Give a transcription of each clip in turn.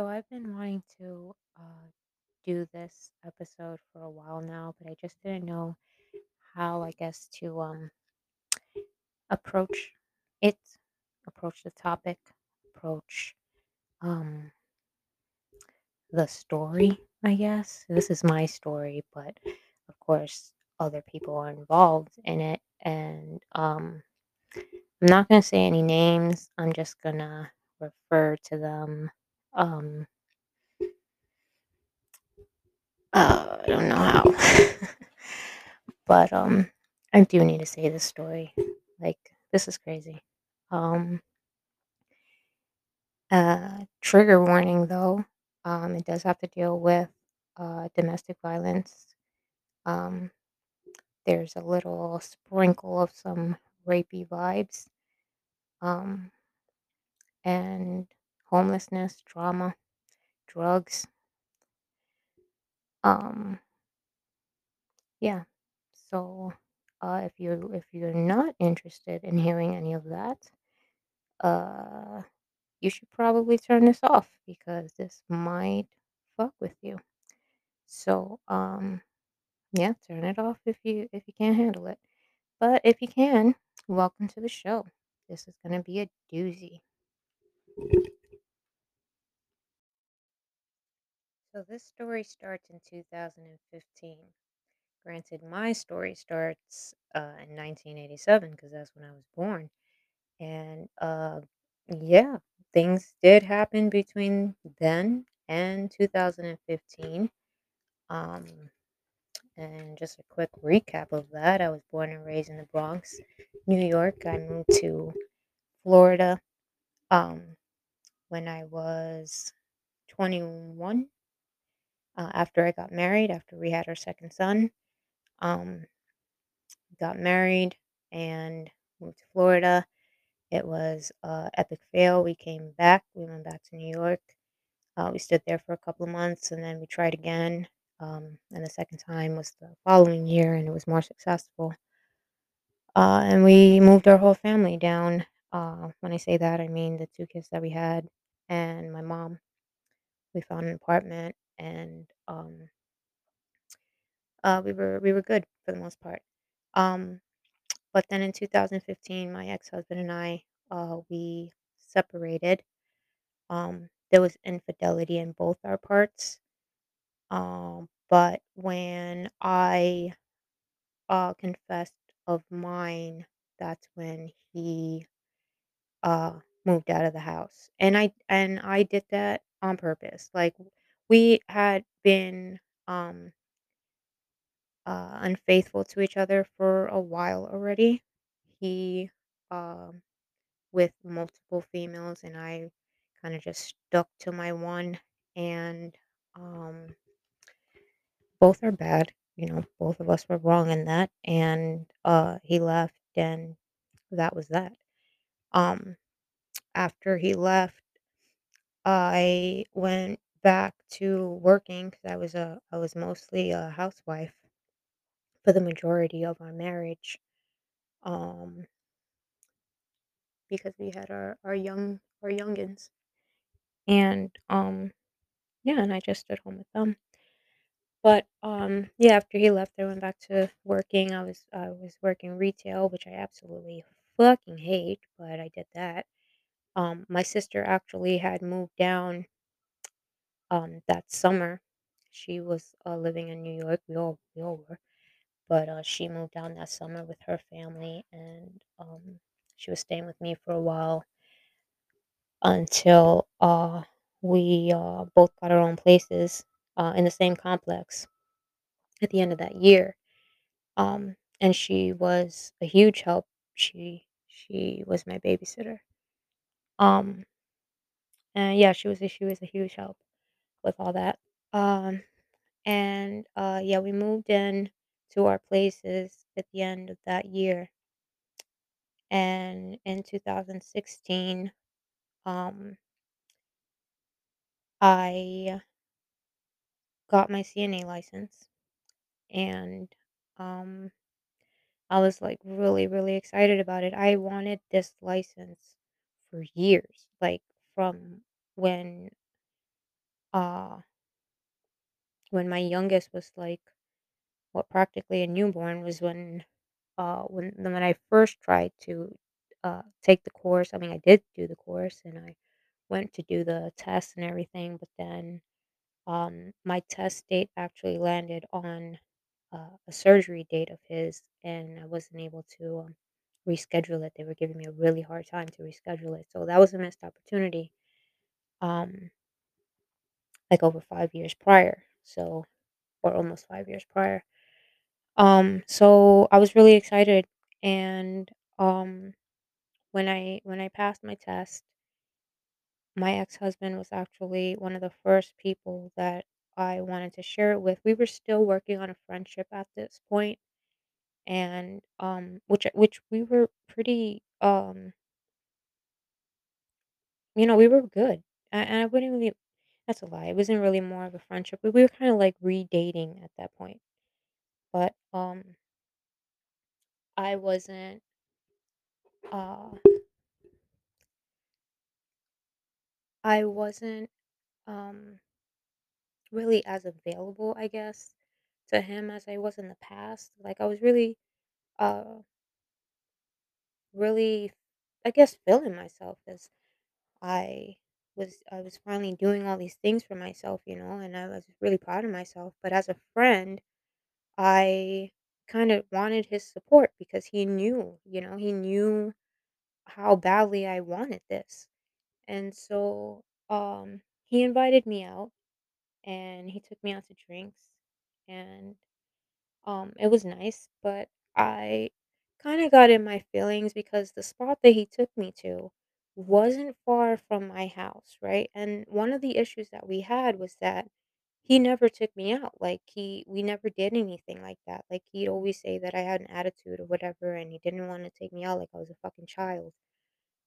So I've been wanting to uh, do this episode for a while now, but I just didn't know how, I guess, to um, approach it, approach the topic, approach um, the story, I guess. This is my story, but of course, other people are involved in it. And um, I'm not going to say any names, I'm just going to refer to them. Um, uh, I don't know how. But, um, I do need to say this story. Like, this is crazy. Um, uh, trigger warning though, um, it does have to deal with, uh, domestic violence. Um, there's a little sprinkle of some rapey vibes, um, and homelessness, trauma, drugs. Um, yeah. So, uh, if you if you're not interested in hearing any of that, uh you should probably turn this off because this might fuck with you. So, um, yeah, turn it off if you if you can't handle it. But if you can, welcome to the show. This is gonna be a doozy. So this story starts in 2015. Granted, my story starts uh, in 1987 because that's when I was born. And uh, yeah, things did happen between then and 2015. Um, and just a quick recap of that I was born and raised in the Bronx, New York. I moved to Florida um, when I was 21 uh, after I got married, after we had our second son. Um, got married and moved to Florida. It was a epic fail. We came back. We went back to New York. Uh, we stood there for a couple of months and then we tried again. Um, and the second time was the following year and it was more successful. Uh, and we moved our whole family down. Uh, when I say that, I mean the two kids that we had and my mom. We found an apartment and um, uh, we were we were good for the most part. Um, but then in 2015, my ex-husband and I uh, we separated. Um, there was infidelity in both our parts. Um, but when I uh, confessed of mine, that's when he uh, moved out of the house. And I and I did that on purpose. Like we had been um, uh, unfaithful to each other for a while already. He um, with multiple females, and I kind of just stuck to my one. And um, both are bad. You know, both of us were wrong in that. And uh, he left, and that was that. Um, after he left, I went back to working because I was a I was mostly a housewife for the majority of our marriage. Um, because we had our our young our youngins, and um, yeah, and I just stood home with them. But um, yeah, after he left, I went back to working. I was I was working retail, which I absolutely fucking hate, but I did that. Um, my sister actually had moved down um that summer. She was uh, living in New York. We all we all were, but uh, she moved down that summer with her family, and um, she was staying with me for a while until uh, we uh, both got our own places uh, in the same complex at the end of that year. Um, and she was a huge help. She she was my babysitter. Um, and yeah, she was she was a huge help with all that. Um, and uh, yeah, we moved in to our places at the end of that year. And in 2016, um, I got my CNA license, and um, I was like really, really excited about it. I wanted this license for years, like from when uh, when my youngest was, like, what, practically a newborn was when, uh, when when I first tried to, uh, take the course. I mean, I did do the course, and I went to do the test and everything, but then, um, my test date actually landed on, uh, a surgery date of his, and I wasn't able to, um, reschedule it. They were giving me a really hard time to reschedule it, so that was a missed opportunity, um like, over 5 years prior, so or almost 5 years prior. Um, so I was really excited, and, um, when I when I passed my test my ex-husband was actually one of the first people that I wanted to share it with. We were still working on a friendship at this point, and, um, which which we were pretty, um you know, we were good, and I wouldn't really that's a lie, it wasn't really more of a friendship, we were kinda, like, re-dating at that point, but, um I wasn't uh I wasn't, um really as available, I guess, to him as I was in the past, like, I was really, uh really, I guess, feeling myself as I was I was finally doing all these things for myself, you know, and I was really proud of myself, but as a friend, I kinda wanted his support because he knew, you know, he knew how badly I wanted this, and so, um, he invited me out, and he took me out to drinks, and, um, it was nice, but I kinda got in my feelings because the spot that he took me to wasn't far from my house, right, and one of the issues that we had was that he never took me out, like, he we never did anything like that, like, he'd always say that I had an attitude or whatever, and he didn't wanna take me out like I was a fucking child,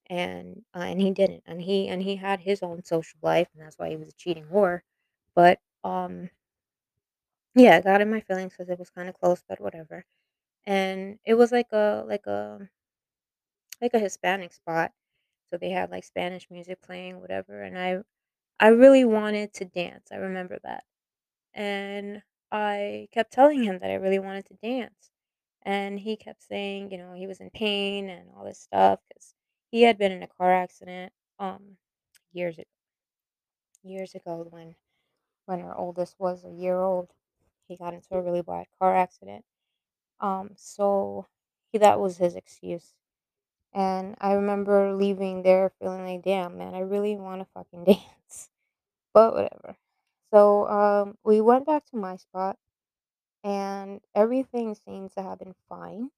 and, uh, and he didn't, and he and he had his own social life, and that's why he was a cheating whore, but, um yeah, I got in my feelings cuz it was kinda close, but whatever, and it was like a like a like a Hispanic spot, so they had, like, Spanish music playing, whatever, and I I really wanted to dance, I remember that, and I kept telling him that I really wanted to dance, and he kept saying, you know, he was in pain and all this stuff cuz he had been in a car accident, um, years a years ago when when our oldest was a year old. He got into a really bad car accident, um, so he that was his excuse, and I remember leaving there feeling like, "Damn, man, I really wanna fucking dance," but whatever. So, um, we went back to my spot, and everything seems to have been fine.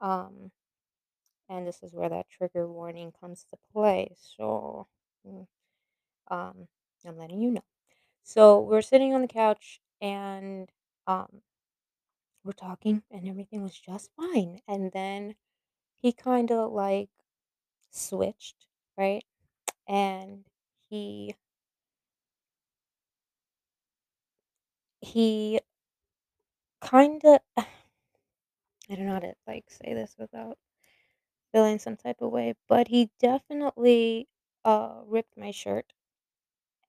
Um, and this is where that trigger warning comes to play, so, mm, um, I'm letting you know. So, we're sitting on the couch, and, um we're talking, and everything was just fine, and then he kinda, like, switched, right, and he he kinda I don't know how to, like, say this without feeling some type of way, but he definitely, uh, ripped my shirt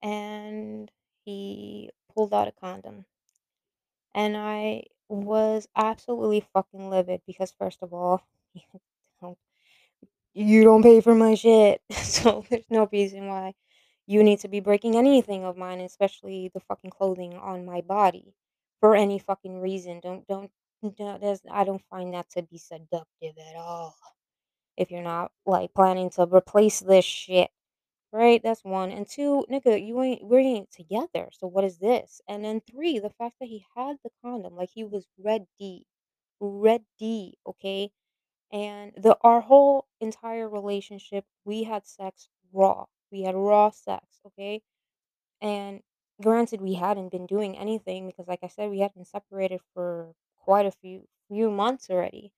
and he pulled out a condom. And I was absolutely fucking livid because, first of all, you don't pay for my shit, so there's no reason why you need to be breaking anything of mine, especially the fucking clothing on my body for any fucking reason. Don't don't don't there's I don't find that to be seductive at all if you're not, like, planning to replace this shit, right? That's 1, and 2, nigga, you ain't we ain't together, so what is this? And then 3, the fact that he had the condom, like, he was ready, ready, okay? And the our whole entire relationship, we had sex raw. We had raw sex, okay? And granted, we hadn't been doing anything because, like I said, we had been separated for quite a few few months already,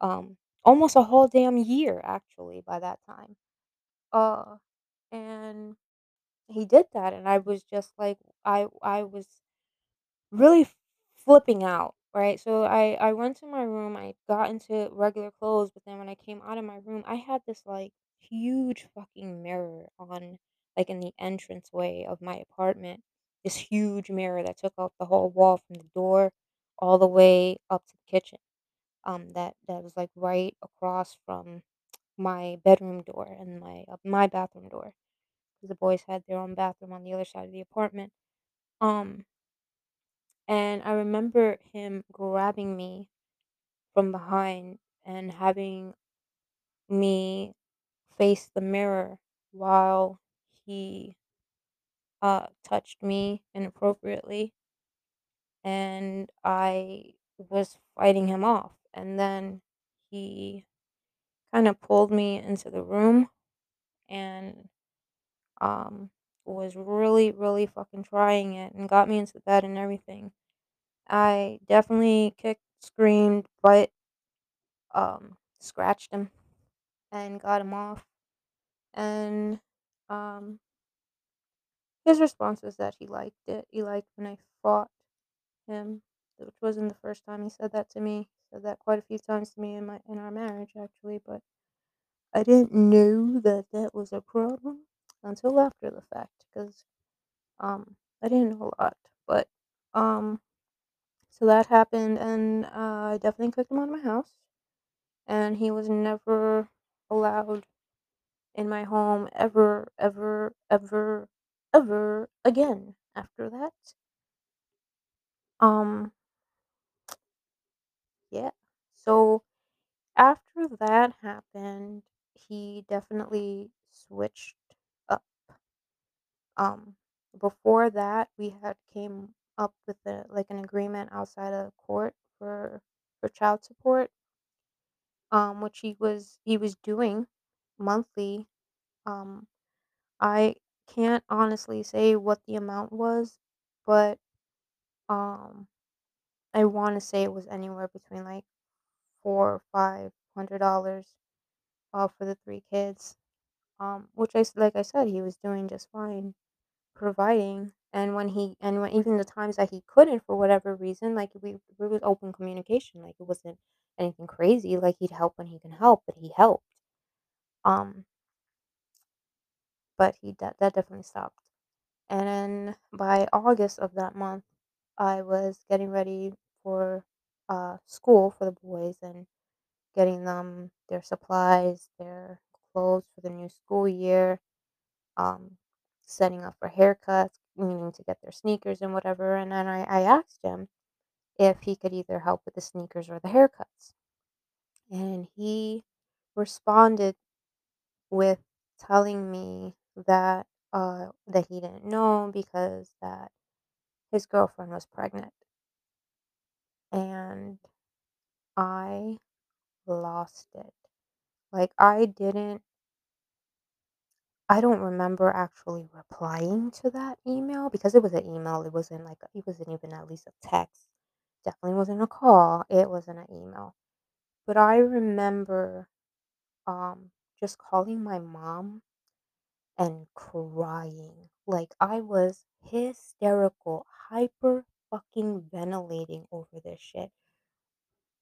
um, almost a whole damn year, actually, by that time. Uh, and he did that, and I was just like I I was really flipping out, right? So I I went to my room, I got into regular clothes, but then when I came out of my room, I had this, like, huge fucking mirror on like, in the entranceway of my apartment, this huge mirror that took up the whole wall from the door all the way up to the kitchen, um, that that was, like, right across from my bedroom door and my uh, my bathroom door, the boys had their own bathroom on the other side of the apartment. Um, and I remember him grabbing me from behind and having me face the mirror while he, uh, touched me inappropriately, and I was fighting him off, and then he kinda pulled me into the room and, um, was really, really fucking trying it and got me into the bed and everything. I definitely kicked, screamed, but, um, scratched him and got him off, and, um His response was that he liked it. He liked when I fought him, which wasn't the first time he said that to me. He said that quite a few times to me in my in our marriage, actually, but I didn't know that that was a problem until after the fact, 'cause, um, I didn't know a lot, but, um, so that happened, and, uh, I definitely kicked him out of my house, and he was never allowed in my home ever, ever, ever, ever again after that. Um, yeah. So after that happened, he definitely switched. Um, before that, we had came up with a like an agreement outside of court for for child support, um, which he was he was doing monthly. Um, I can't honestly say what the amount was, but um, I want to say it was anywhere between like four or five hundred dollars uh, for the three kids. Um, which I like I said, he was doing just fine providing. And when he and when even the times that he couldn't for whatever reason, like we we was open communication. Like it wasn't anything crazy. Like he'd help when he can help, but he helped. Um, but he that that definitely stopped. And then by August of that month, I was getting ready for uh school for the boys and getting them their supplies, their clothes for the new school year, um, setting up for haircuts, meaning to get their sneakers and whatever. And then I, I asked him if he could either help with the sneakers or the haircuts. And he responded with telling me that uh, that he didn't know because that his girlfriend was pregnant. And I lost it. Like I didn't I don't remember actually replying to that email because it was an email. It wasn't like it wasn't even at least a text. Definitely wasn't a call. It wasn't an email. But I remember um just calling my mom and crying. Like I was hysterical, hyper fucking ventilating over this shit.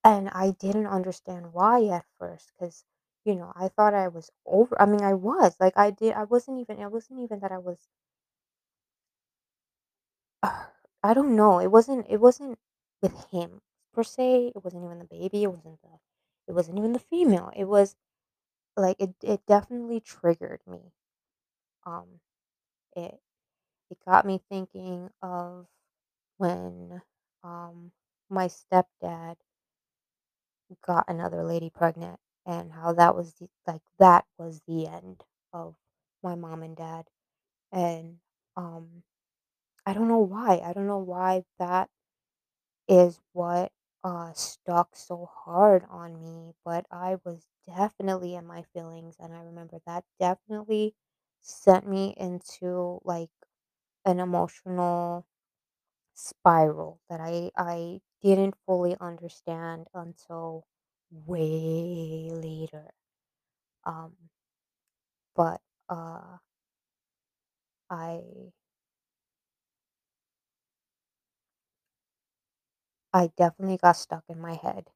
And I didn't understand why at first, cause you know, I thought I was over I mean, I was, like, I did I wasn't even it wasn't even that I was I don't know, it wasn't it wasn't with him per se, it wasn't even the baby, it wasn't the it wasn't even the female, it was, like, it it definitely triggered me, um, it it got me thinking of when, um, my stepdad got another lady pregnant and how that was the like, that was the end of my mom and dad, and, um, I don't know why, I don't know why that is what, uh, stuck so hard on me, but I was definitely in my feelings, and I remember that definitely sent me into, like, an emotional spiral that I I didn't fully understand until way later. Um, but, uh, I I definitely got stuck in my head,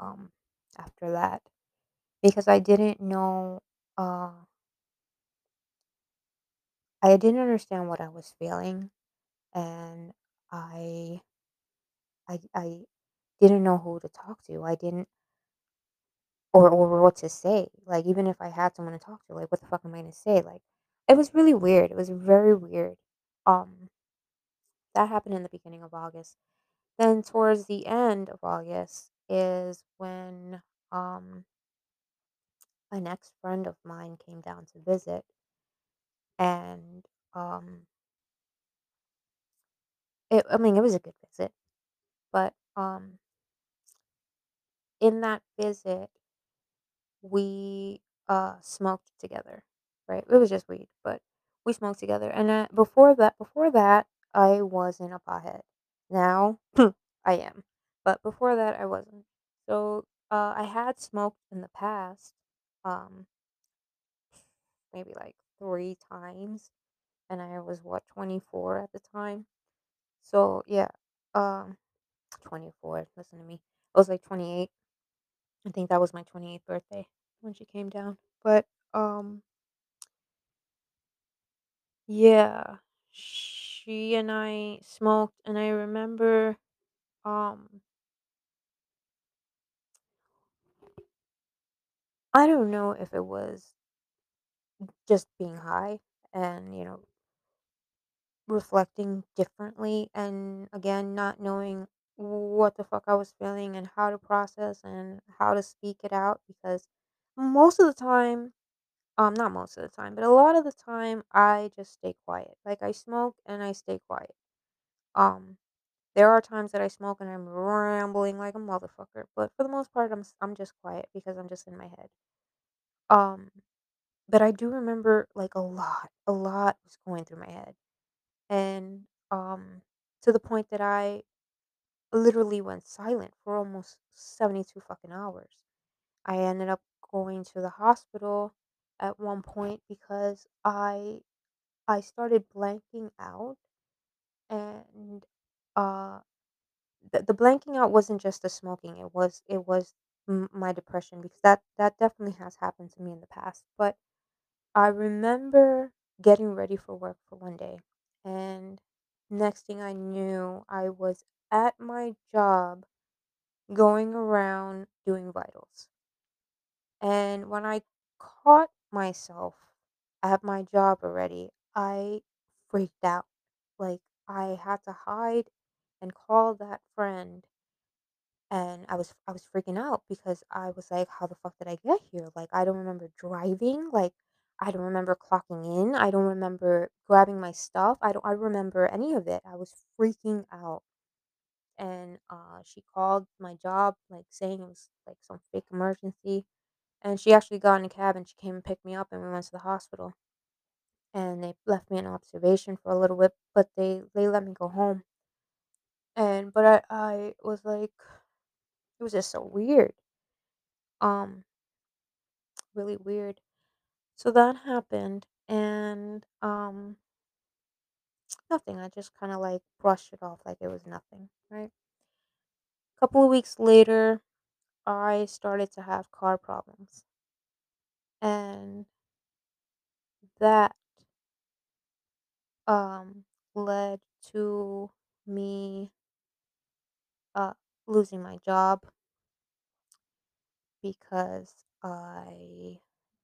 um, after that because I didn't know, uh I didn't understand what I was feeling, and I I I didn't know who to talk to. I didn't or or what to say. Like, even if I had someone to talk to, like, what the fuck am I gonna say? Like, it was really weird. It was very weird. Um, that happened in the beginning of August. Then towards the end of August is when um an ex friend of mine came down to visit and um it, I mean it was a good visit, but um in that visit we uh smoked together. Right? It was just weed, but we smoked together. And uh, before that before that I wasn't a pothead. Now I am. But before that I wasn't. So uh I had smoked in the past. Um maybe like 3 times, and I was, what, 24 at the time? So, yeah, um, 24, listen to me. I was, like, 28. I think that was my 28th birthday when she came down. But, um, yeah, she and I smoked, and I remember, um, I don't know if it was just being high and, you know, reflecting differently and again not knowing what the fuck I was feeling and how to process and how to speak it out because most of the time um not most of the time but a lot of the time I just stay quiet. Like I smoke and I stay quiet. Um there are times that I smoke and I'm rambling like a motherfucker but for the most part I'm I'm just quiet because I'm just in my head. Um but I do remember like a lot a lot was going through my head. And um to the point that I literally went silent for almost 72 fucking hours. I ended up going to the hospital at one point because I I started blanking out and uh the, the blanking out wasn't just the smoking it was it was m- my depression because that that definitely has happened to me in the past but I remember getting ready for work for one day, and next thing I knew, I was at my job going around doing vitals. And when I caught myself at my job already, I freaked out. Like, I had to hide and call that friend and I was I was freaking out because I was like, "How the fuck did I get here?" Like, I don't remember driving, like, I don't remember clocking in, I don't remember grabbing my stuff, I don't I remember any of it. I was freaking out, and, uh, she called my job, like, saying it was, like, some fake emergency, and she actually got in a cab, and she came and picked me up, and we went to the hospital, and they left me in observation for a little bit, but they they let me go home, and but I I was like it was just so weird, um really weird. So that happened and um nothing. I just kind of like brushed it off like it was nothing, right? A couple of weeks later, I started to have car problems. And that um led to me uh losing my job because I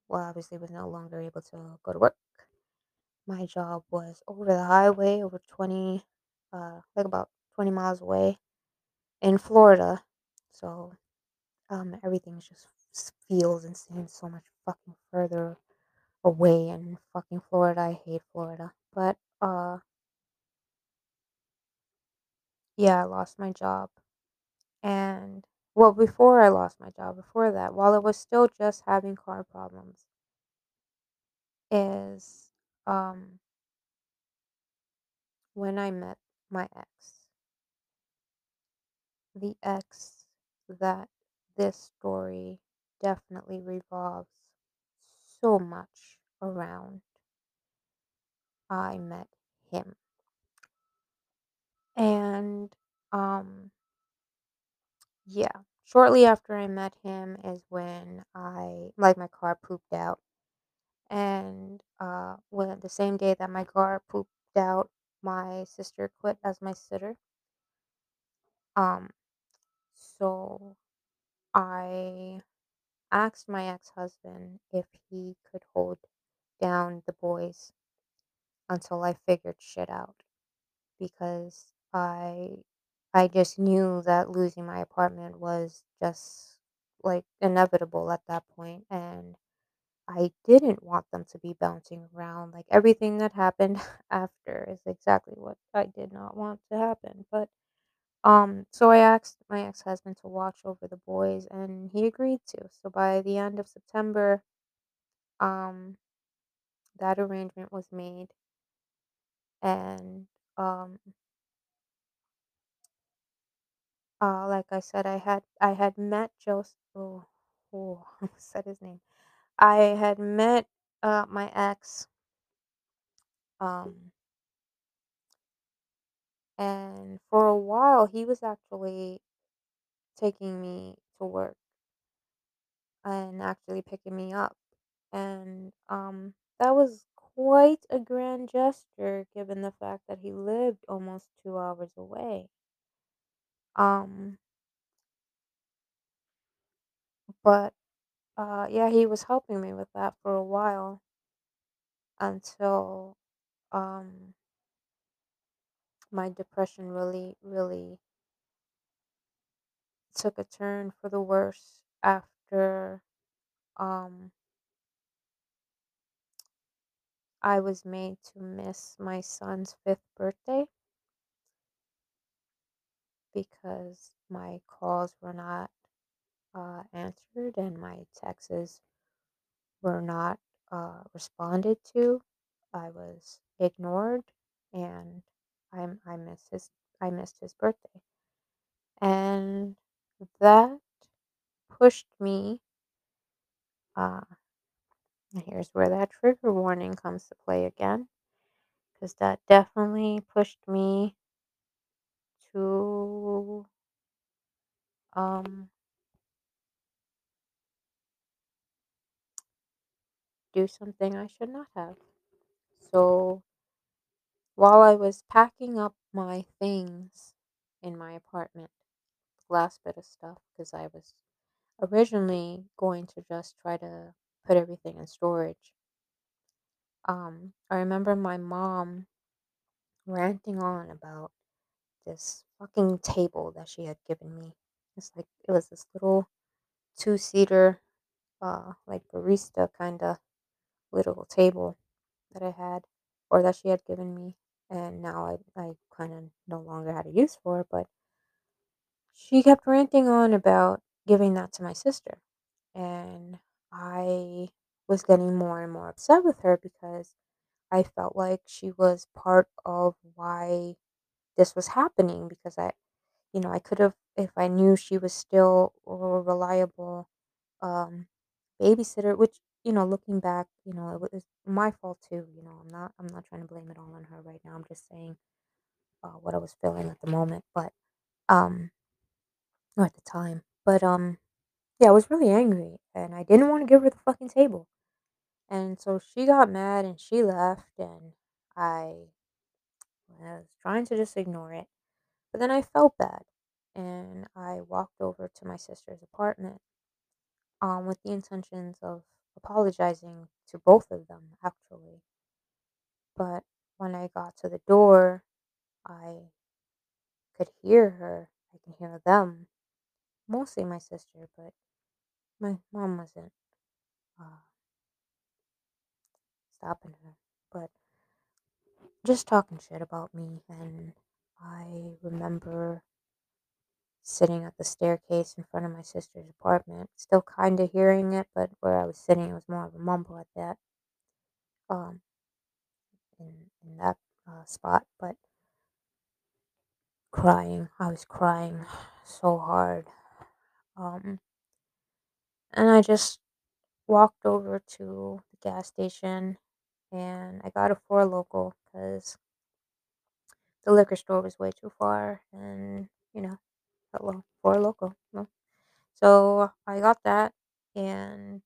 well obviously was no longer able to go to work. My job was over the highway over 20 uh like about 20 miles away in Florida. So, um, everything just feels and seems so much fucking further away in fucking Florida. I hate Florida. But, uh, yeah, I lost my job. And, well, before I lost my job, before that, while I was still just having car problems, is, um, when I met my ex. The ex that this story definitely revolves so much around. I met him. And um yeah, shortly after I met him is when I like my car pooped out And uh, when the same day that my car pooped out, my sister quit as my sitter. Um, so I asked my ex-husband if he could hold down the boys until I figured shit out because I I just knew that losing my apartment was just like inevitable at that point and I didn't want them to be bouncing around. Like everything that happened after is exactly what I did not want to happen. But um so I asked my ex-husband to watch over the boys and he agreed to. So by the end of September, um that arrangement was made and um uh like I said I had I had met Joseph oh, oh I said his name. I had met uh my ex um and for a while he was actually taking me to work and actually picking me up. And um, that was quite a grand gesture given the fact that he lived almost two hours away. Um, but uh, yeah, he was helping me with that for a while until um, my depression really, really took a turn for the worse after um, I was made to miss my son's fifth birthday. because my calls were not uh, answered and my texts were not uh, responded to. I was ignored, and I I missed his I missed his birthday, and that pushed me. Uh, here's where that trigger warning comes to play again, because that definitely pushed me to um, do something I should not have. So While I was packing up my things in my apartment, the last bit of stuff, because I was originally going to just try to put everything in storage, um, I remember my mom ranting on about this fucking table that she had given me. It's like it was this little two seater, uh, like barista kind of little table that I had, or that she had given me, and now I I kind of no longer had a use for it, but She kept ranting on about giving that to my sister, and I was getting more and more upset with her because I felt like she was part of why this was happening because I, you know, I could have if I knew she was still a reliable um babysitter, which, you know, looking back, you know, it was my fault too, you know. I'm not I'm not trying to blame it all on her right now. I'm just saying uh, what I was feeling at the moment, but um or at the time. But um Yeah, I was really angry and I didn't want to give her the fucking table. And so she got mad and she left and I I was trying to just ignore it. But then I felt bad and I walked over to my sister's apartment um with the intentions of apologizing to both of them actually. But when I got to the door, I could hear her. I can hear them, mostly my sister, but my mom wasn't uh, stopping her. But just talking shit about me. And I remember sitting at the staircase in front of my sister's apartment, still kind of hearing it, but where I was sitting, it was more of a mumble at that, um, in, in that uh, spot. But crying, I was crying so hard. Um, and I just walked over to the gas station and I got a Four Loko because the liquor store was way too far and, you know, Hello, Four Loko. No. So I got that and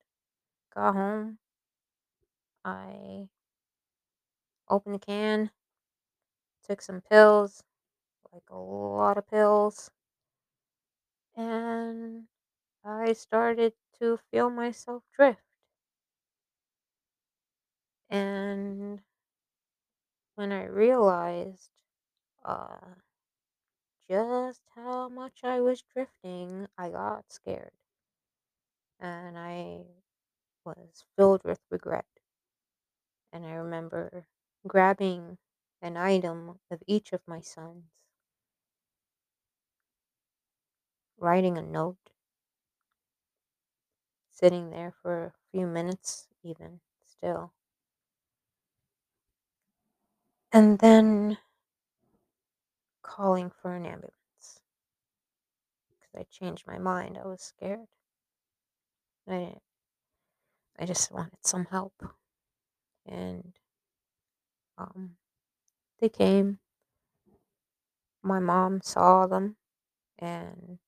got home I opened the can, took some pills, like a lot of pills, and I started to feel myself drift. And when I realized uh, just how much I was drifting, I got scared. And I was filled with regret. And I remember grabbing an item of each of my sons, writing a note, sitting there for a few minutes, even still, and then calling for an ambulance because I changed my mind. I was scared. I, I just wanted some help. And um, they came. My mom saw them, and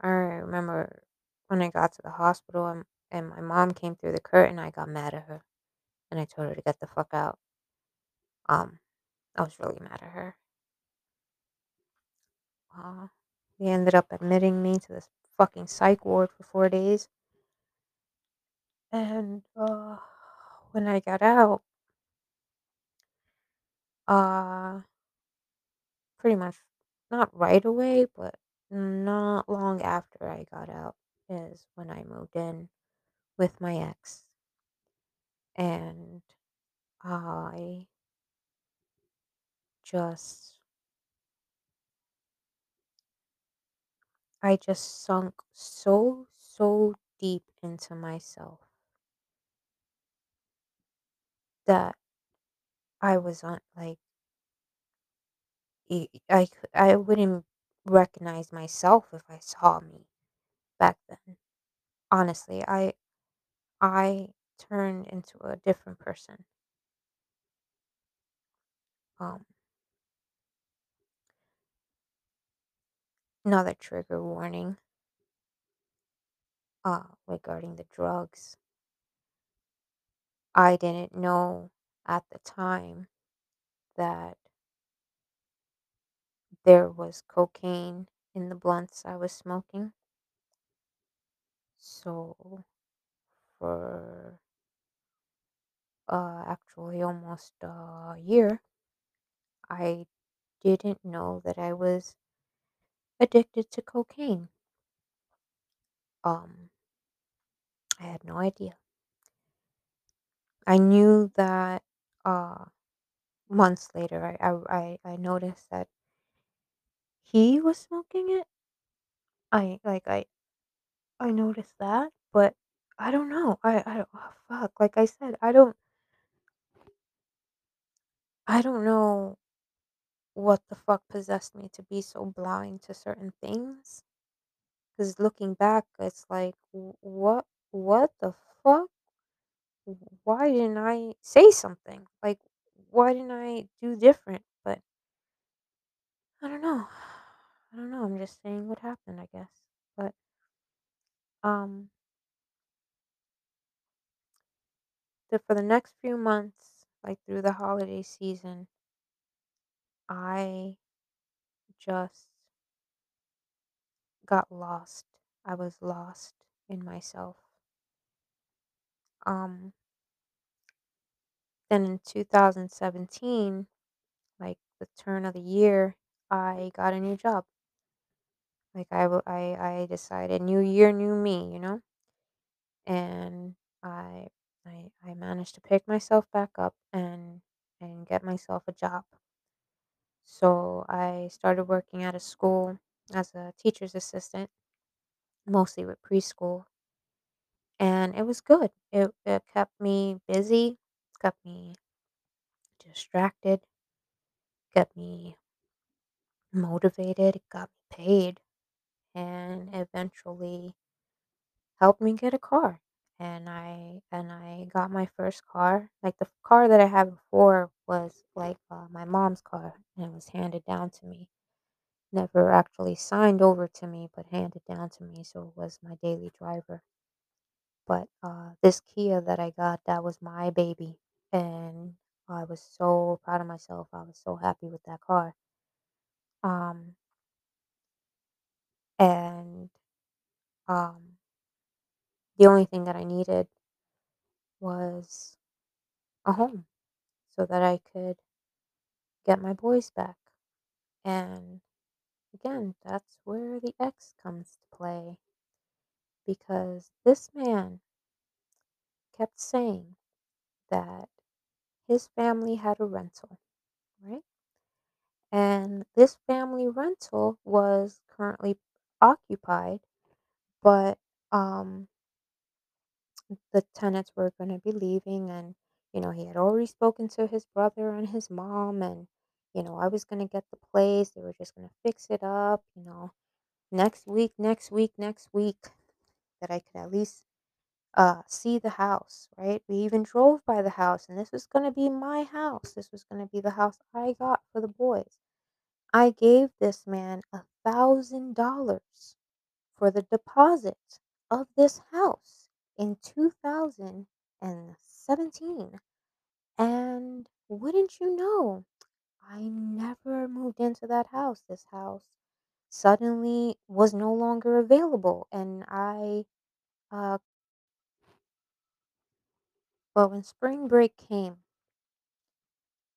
I remember when I got to the hospital and, and my mom came through the curtain, I got mad at her and I told her to get the fuck out. Um, I was really mad at her. Uh, they ended up admitting me to this fucking psych ward for four days. And uh, when I got out, uh, pretty much not right away, but not long after I got out is when I moved in with my ex. And I just I just sunk so so deep into myself that I was on like I I wouldn't recognize myself if I saw me back then. Honestly, I I turned into a different person. Um another trigger warning uh regarding the drugs. I didn't know at the time that there was cocaine in the blunts I was smoking. So for uh, actually almost a year, I didn't know that I was addicted to cocaine. Um, I had no idea. I knew that uh, months later, I, I, I noticed that he was smoking it. I like I I noticed that, but I don't know. I I don't oh, fuck. Like I said, I don't I don't know what the fuck possessed me to be so blind to certain things. Because looking back, it's like, what, what the fuck? Why didn't I say something? Like, why didn't I do different? But I don't know. I don't know. I'm just saying what happened, I guess. But um, the, for the next few months, like through the holiday season, I just got lost. I was lost in myself. Um, then in 2017, like the turn of the year, I got a new job. Like I, I, I decided new year, new me, you know, and I, I, I managed to pick myself back up and and get myself a job. So I started working at a school as a teacher's assistant, mostly with preschool, and it was good. It, it kept me busy, kept me distracted, kept me motivated, got me paid, and eventually helped me get a car. And I and I got my first car. Like the car that I had before was like uh, my mom's car, and it was handed down to me. Never actually signed over to me, but handed down to me. So it was my daily driver. But, uh, this Kia that I got, that was my baby, and I was so proud of myself, I was so happy with that car. Um and, um the only thing that I needed was a home so that I could get my boys back. And again, that's where the ex comes to play because this man kept saying that his family had a rental, right? And this family rental was currently occupied, but um the tenants were going to be leaving and you know he had already spoken to his brother and his mom and you know I was going to get the place they were just going to fix it up you know. Next week next week next week that I could at least uh see the house right? We even drove by the house and this was going to be my house. This was going to be the house I got for the boys. I gave this man a thousand dollars for the deposit of this house in 2017. And wouldn't you know, I never moved into that house. This house suddenly was no longer available. And I, uh, well, when spring break came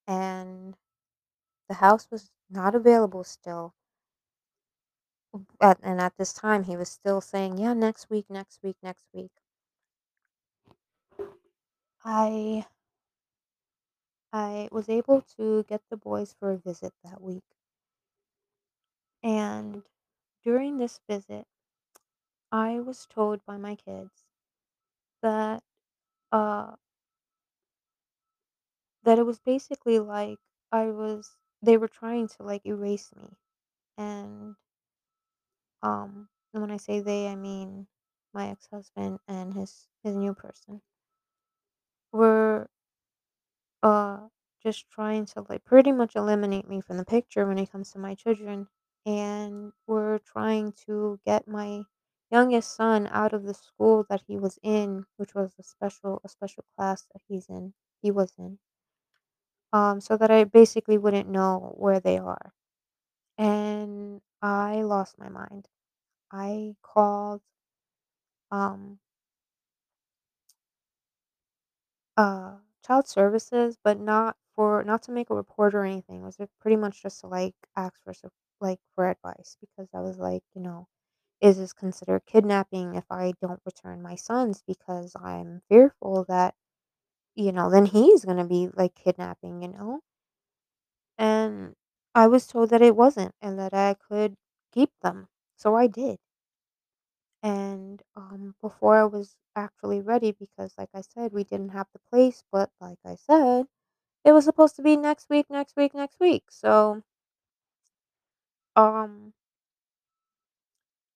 and the house was not available still, at, and at this time he was still saying, yeah, next week, next week, next week. I I was able to get the boys for a visit that week. And during this visit, I was told by my kids that uh that it was basically like I was they were trying to like erase me. And um and when I say they, I mean my ex-husband and his his new person were uh just trying to like pretty much eliminate me from the picture when it comes to my children and we're trying to get my youngest son out of the school that he was in which was a special a special class that he's in he was in um so that I basically wouldn't know where they are. And I lost my mind. I called um Uh, child services, but not for not to make a report or anything. It was pretty much just to, like, ask for like, for advice because I was like, you know, "Is this considered kidnapping if I don't return my sons?" Because I'm fearful that, you know, then he's gonna be, like, kidnapping, you know? And I was told that it wasn't and that I could keep them. So I did. And, um, before I was actually ready because, like I said, we didn't have the place, but like I said It was supposed to be next week, next week, next week. So, um,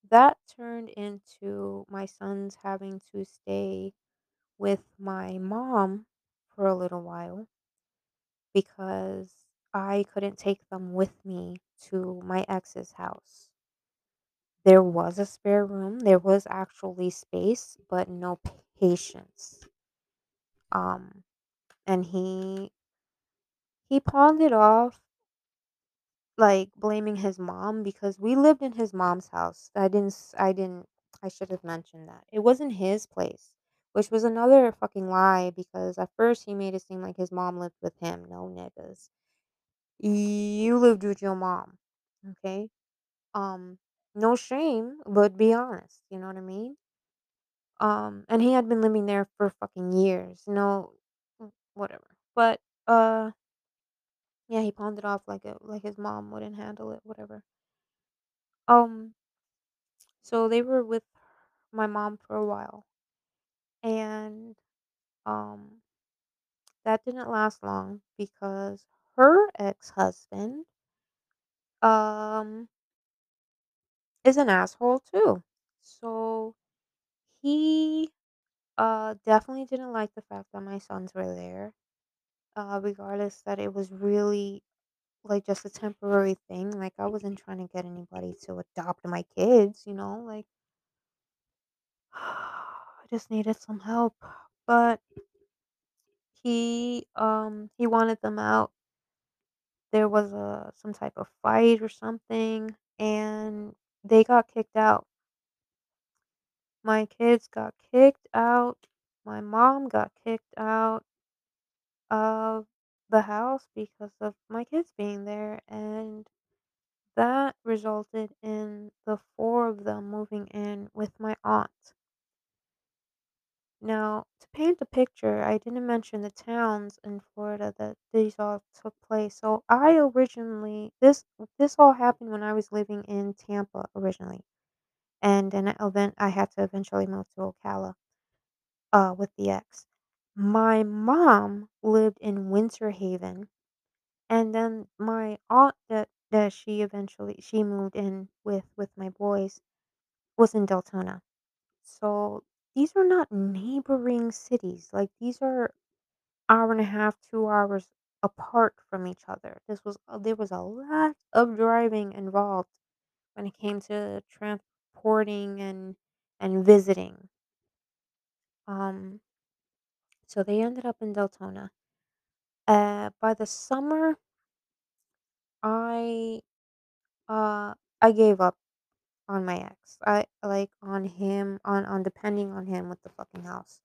that turned into my sons having to stay with my mom for a little while because I couldn't take them with me to my ex's house. There was a spare room, there was actually space, but no patience. Um, and he he pawned it off Like, blaming his mom because we lived in his mom's house. I didn't I didn't I should have mentioned that. It wasn't his place, which was another fucking lie because at first he made it seem like his mom lived with him. No, niggas. You lived with your mom, okay? Um, no shame, but be honest, you know what I mean? Um, and he had been living there for fucking years. No, whatever. But, uh, yeah, he pawned it off like a like his mom wouldn't handle it, whatever. Um So they were with my mom for a while, and um, that didn't last long because her ex-husband um is an asshole too. So he uh definitely didn't like the fact that my sons were there. Uh, regardless that it was really like just a temporary thing. Like I wasn't trying to get anybody to adopt my kids, you know, like I just needed some help, but he, um, he wanted them out. There was a some type of fight or something, and they got kicked out. My kids got kicked out. My mom got kicked out of the house because of my kids being there, and that resulted in the 4 of them moving in with my aunt. Now, to paint the picture, I didn't mention the towns in Florida that these all took place. So I originally this this all happened when I was living in Tampa originally, and then I event I had to eventually move to Ocala uh, with the ex. My mom lived in Winter Haven, and then my aunt that that she eventually she moved in with with my boys was in Deltona. So these are not neighboring cities. Like these are hour and a half, 2 hours apart from each other. This was uh, there was a lot of driving involved when it came to transporting and and visiting. Um, so they ended up in Deltona. Uh, by the summer, I uh I gave up on my ex. I like on him on on depending on him with the fucking house.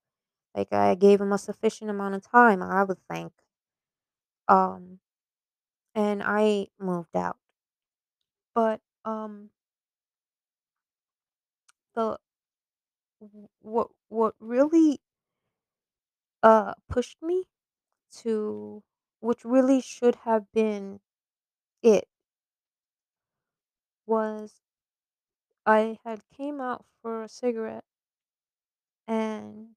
Like I gave him a sufficient amount of time, I would think. Um, and I moved out. But um, the what what really uh pushed me to which really should have been it was I had came out for a cigarette and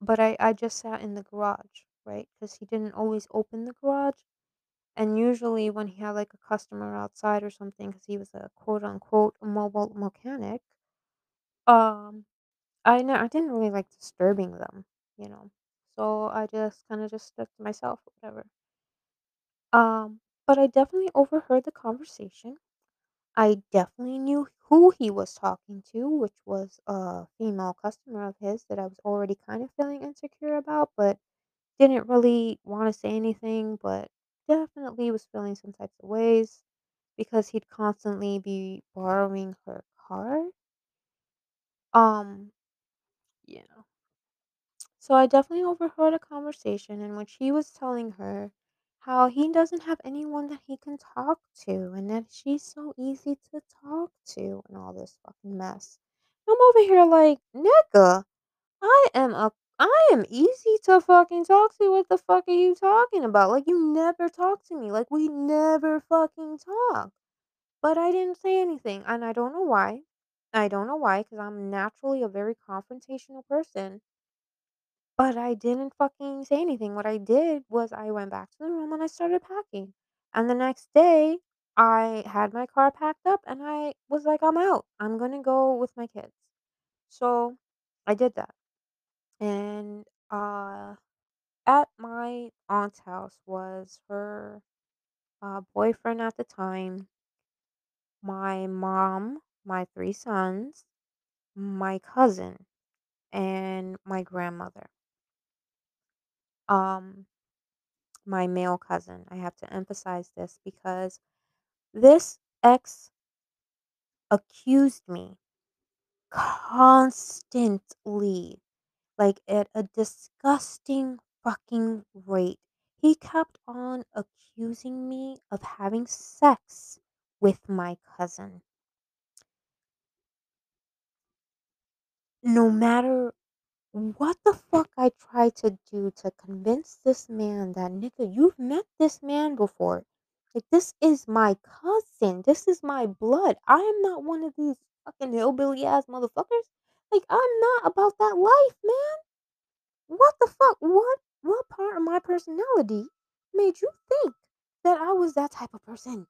but I I just sat in the garage, right? Because he didn't always open the garage. And usually when he had like a customer outside or something, because he was a quote unquote mobile mechanic, um, I know I didn't really like disturbing them, you know. So I just kind of just stuck to myself, whatever. Um, but I definitely overheard the conversation. I definitely knew who he was talking to, which was a female customer of his that I was already kind of feeling insecure about, but didn't really want to say anything, but definitely was feeling some types of ways because he'd constantly be borrowing her car. Um, yeah. So I definitely overheard a conversation in which he was telling her how he doesn't have anyone that he can talk to and that she's so easy to talk to and all this fucking mess. I'm over here like, nigga, I am a I am easy to fucking talk to. What the fuck are you talking about? Like you never talk to me. Like we never fucking talk. But I didn't say anything and I don't know why. I don't know why cuz I'm naturally a very confrontational person but I didn't fucking say anything. What I did was I went back to the room and I started packing. And the next day, I had my car packed up and I was like, I'm out. I'm going to go with my kids. So I did that. And uh, at my aunt's house was her uh, boyfriend at the time, my mom, my three sons, my cousin, and my grandmother. Um, my male cousin. I have to emphasize this because this ex accused me constantly, like at a disgusting fucking rate. He kept on accusing me of having sex with my cousin. No matter What the fuck I tried to do to convince this man that, "Nigga, you've met this man before. Like, this is my cousin. This is my blood. I am not one of these fucking hillbilly ass motherfuckers. Like, I'm not about that life, man. What the fuck? What what part of my personality made you think that I was that type of person?"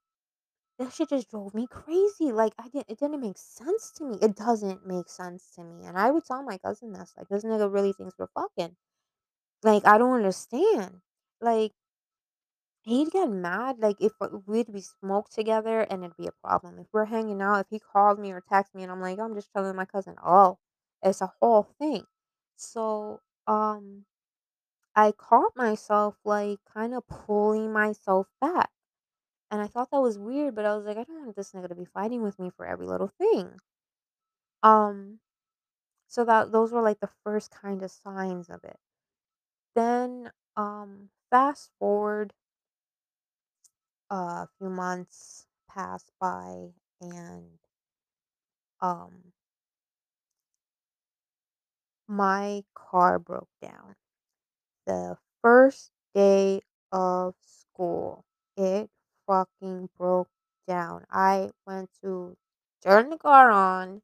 That shit just drove me crazy. Like I didn't it didn't make sense to me. It doesn't make sense to me. And I would tell my cousin this, like, this nigga really thinks we're fucking. Like, I don't understand. Like, he'd get mad, like, if we'd be smoked together and it'd be a problem. If we're hanging out, if he called me or texted me and I'm like, I'm just telling my cousin, oh, it's a whole thing. So, um, I caught myself, like, kinda pulling myself back, and I thought that was weird, but I was like, "I don't want this nigga to be fighting with me for every little thing." Um, so that those were, like, the first kinda signs of it. Then, um, fast forward a few months pass by and, um, my car broke down. The first day of school, it fucking broke down. I went to turn the car on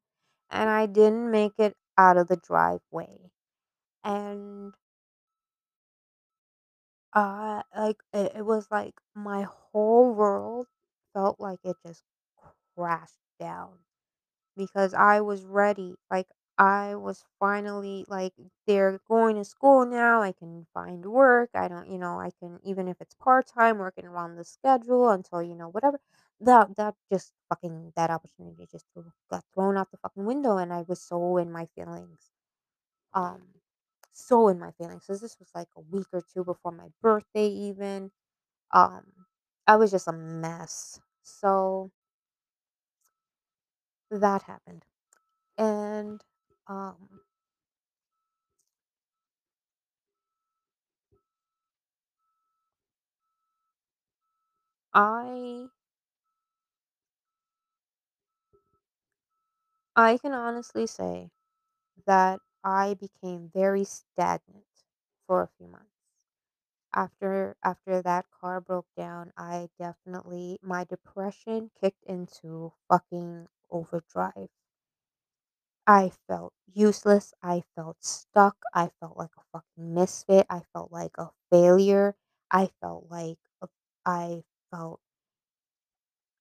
and I didn't make it out of the driveway. And I like it, it was like my whole world felt like it just crashed down because I was ready. Like I was finally like they're going to school now. I can find work. I don't, you know, I can even if it's part-time working around the schedule until, you know, whatever. That that just fucking that opportunity just got thrown out the fucking window and I was so in my feelings. Um so in my feelings. So this was like a week or two before my birthday even. Um I was just a mess. So that happened. And um I I can honestly say that I became very stagnant for a few months. After after that car broke down, I definitely my depression kicked into fucking overdrive. I felt useless. I felt stuck. I felt like a fucking misfit. I felt like a failure. I felt like a, I felt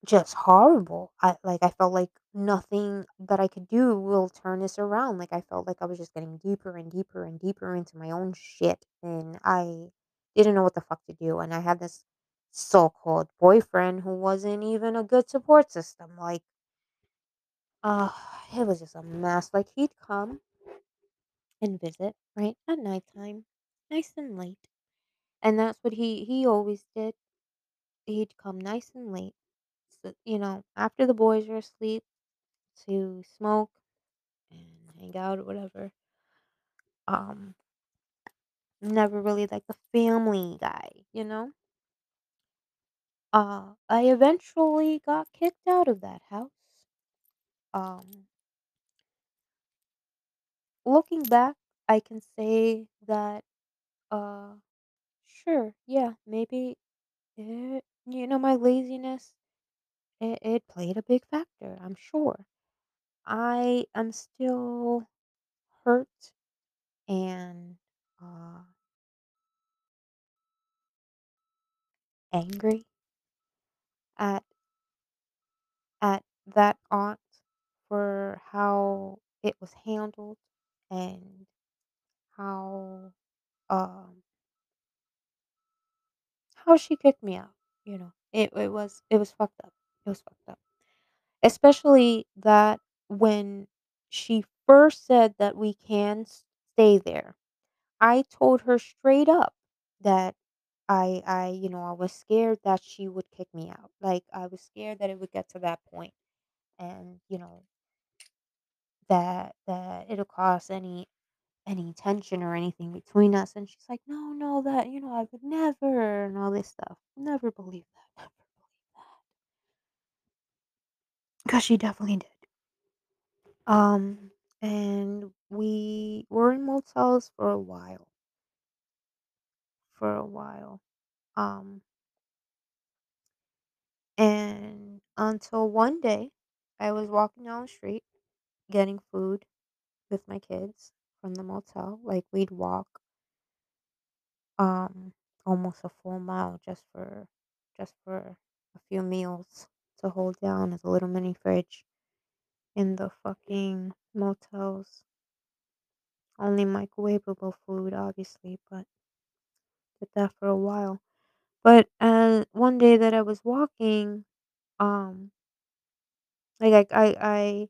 Just horrible. I like, I felt like nothing that I could do will turn this around, like, I felt like I was just getting deeper and deeper and deeper into my own shit, and I didn't know what the fuck to do, and I had this so-called boyfriend who wasn't even a good support system, like, uh, it was just a mess, like, he'd come and visit, right, at nighttime, nice and late, and that's what he he always did. He'd come nice and late, so, you know, after the boys are asleep to smoke and hang out or whatever. Um, never really like the family guy, you know? Uh, I eventually got kicked out of that house. Um, looking back, I can say that, uh, sure, yeah, maybe it, you know, my laziness, it, it played a big factor, I'm sure. I am still hurt and, uh, angry at at that aunt for how it was handled and how um how she kicked me out you know? It, it was it was fucked up. It was fucked up. Especially that when she first said that we can stay there i told her straight up that i i you know i was scared that she would kick me out. Like i was scared that it would get to that point. And you know that that it'll cause any any tension or anything between us, and she's like, "No, no, that you know, I would never," and all this stuff. Never believe that, never believe that, because she definitely did. Um, and we were in motels for a while, for a while. Um, and until one day, I was walking down the street getting food with my kids from the motel. Like we'd walk um almost a full mile just for just for a few meals to hold down as a little mini fridge in the fucking motels. Only microwavable food, obviously, but did that for a while. But uh, one day that I was walking, um, like I, I, I,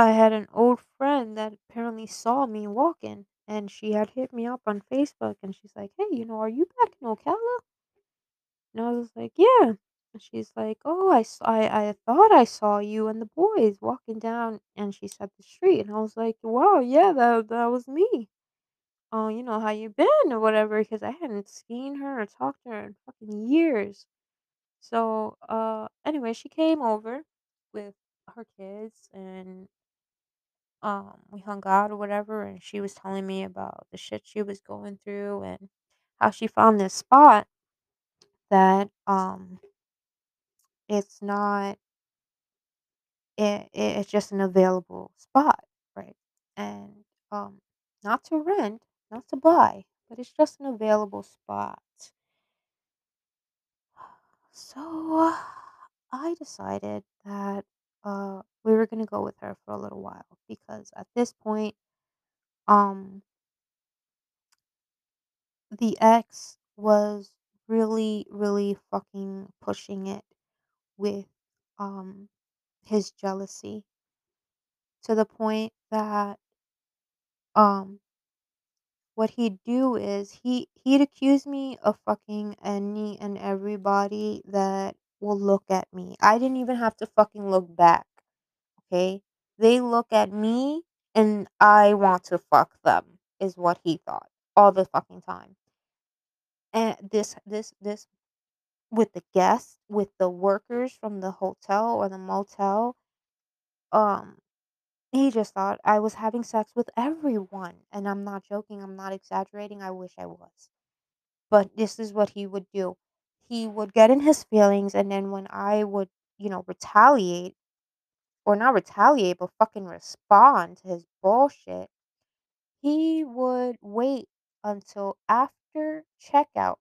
I had an old friend that apparently saw me walking, and she had hit me up on Facebook, and she's like, "Hey, you know, are you back in Ocala?" And I was like, "Yeah." And she's like, "Oh, I, s- I, I thought I saw you and the boys walking down," and she said the street, and I was like, "Wow, yeah, that that was me." Oh, you know, how you been or whatever, because I hadn't seen her or talked to her in fucking years. So, uh, anyway, she came over with her kids and um we hung out or whatever and she was telling me about the shit she was going through and how she found this spot that um it's not it, it's just an available spot, right? And um not to rent, not to buy, but it's just an available spot. So I decided that uh we were going to go with her for a little while because at this point um the ex was really really fucking pushing it with um his jealousy to the point that um what he'd do is he he'd accuse me of fucking any and everybody that will look at me. I didn't even have to fucking look back. Okay? They look at me and I want to fuck them is what he thought all the fucking time. And this this this with the guests, with the workers from the hotel or the motel, um he just thought I was having sex with everyone. And I'm not joking, I'm not exaggerating. I wish I was. But this is what he would do. He would get in his feelings and then when I would, you know, retaliate or not retaliate, but fucking respond to his bullshit, he would wait until after checkout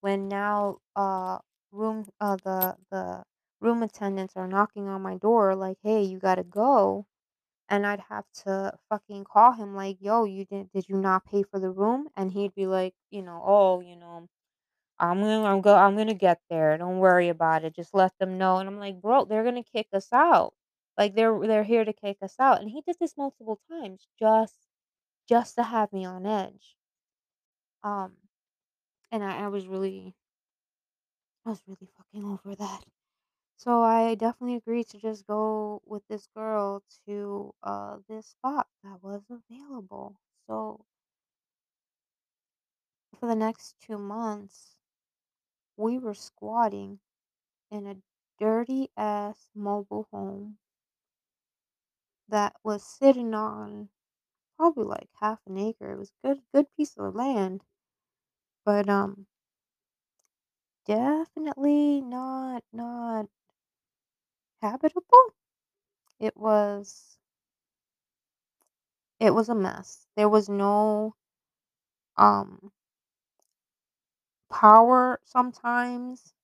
when now uh room uh the the room attendants are knocking on my door like, "Hey, you got to go." And I'd have to fucking call him like, "Yo, you didn't did you not pay for the room?" And he'd be like, you know, "Oh, you know, I'm gonna I'm go I'm gonna get there. Don't worry about it. Just let them know." And I'm like, "Bro, they're gonna kick us out. Like they're they're here to kick us out." And he did this multiple times just just to have me on edge. Um, and I, I was really I was really fucking over that. So I definitely agreed to just go with this girl to uh this spot that was available. So for the next two months, we were squatting in a dirty ass mobile home that was sitting on probably like half an acre. It was good good piece of land, but um definitely not not habitable. It was it was a mess. There was no um power sometimes.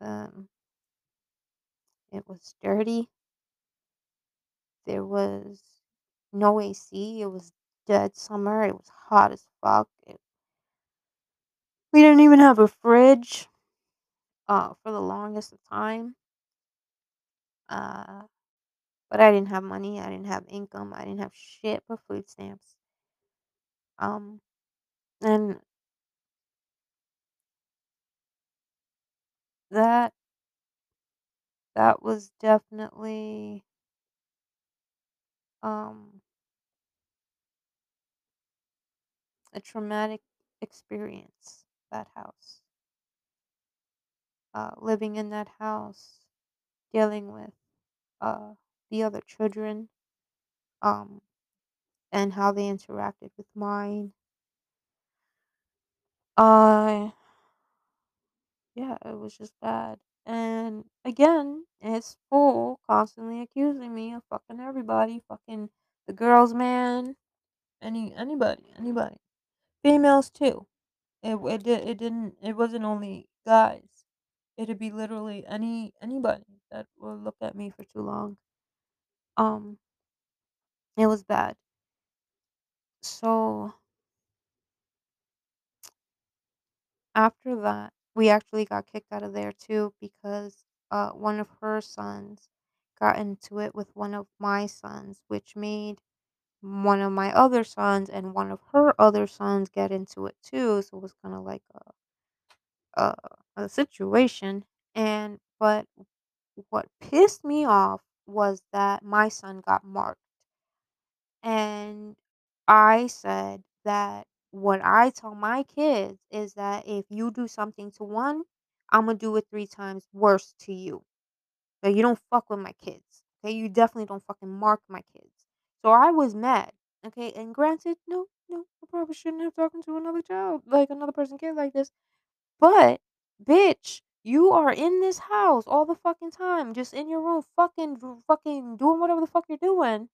Um it was dirty. There was no AC. It was dead summer. It was hot as fuck. It, we didn't even have a fridge uh for the longest of time. Uh but I didn't have money. I didn't have income. I didn't have shit but food stamps. Um and that that was definitely um a traumatic experience that house. Uh living in that house, dealing with uh the other children um and how they interacted with mine. Uh yeah, it was just bad. And again, it's full constantly accusing me of fucking everybody, fucking the girls, man, any anybody, anybody, females too. It it did it didn't it wasn't only guys. It'd be literally any anybody that will look at me for too long. Um, it was bad. So after that, we actually got kicked out of there too because uh one of her sons got into it with one of my sons, which made one of my other sons and one of her other sons get into it too. So it was kind of like a, a a situation. And but what pissed me off was that my son got marked, and I said that what I tell my kids is that if you do something to one, I'm gonna do it three times worse to you. Like, you don't fuck with my kids, okay? You definitely don't fucking mark my kids. So I was mad, okay? And granted, no, no, I probably shouldn't have talking to another child, like another person kid like this. But, bitch, you are in this house all the fucking time, just in your room, fucking, fucking doing whatever the fuck you're doing,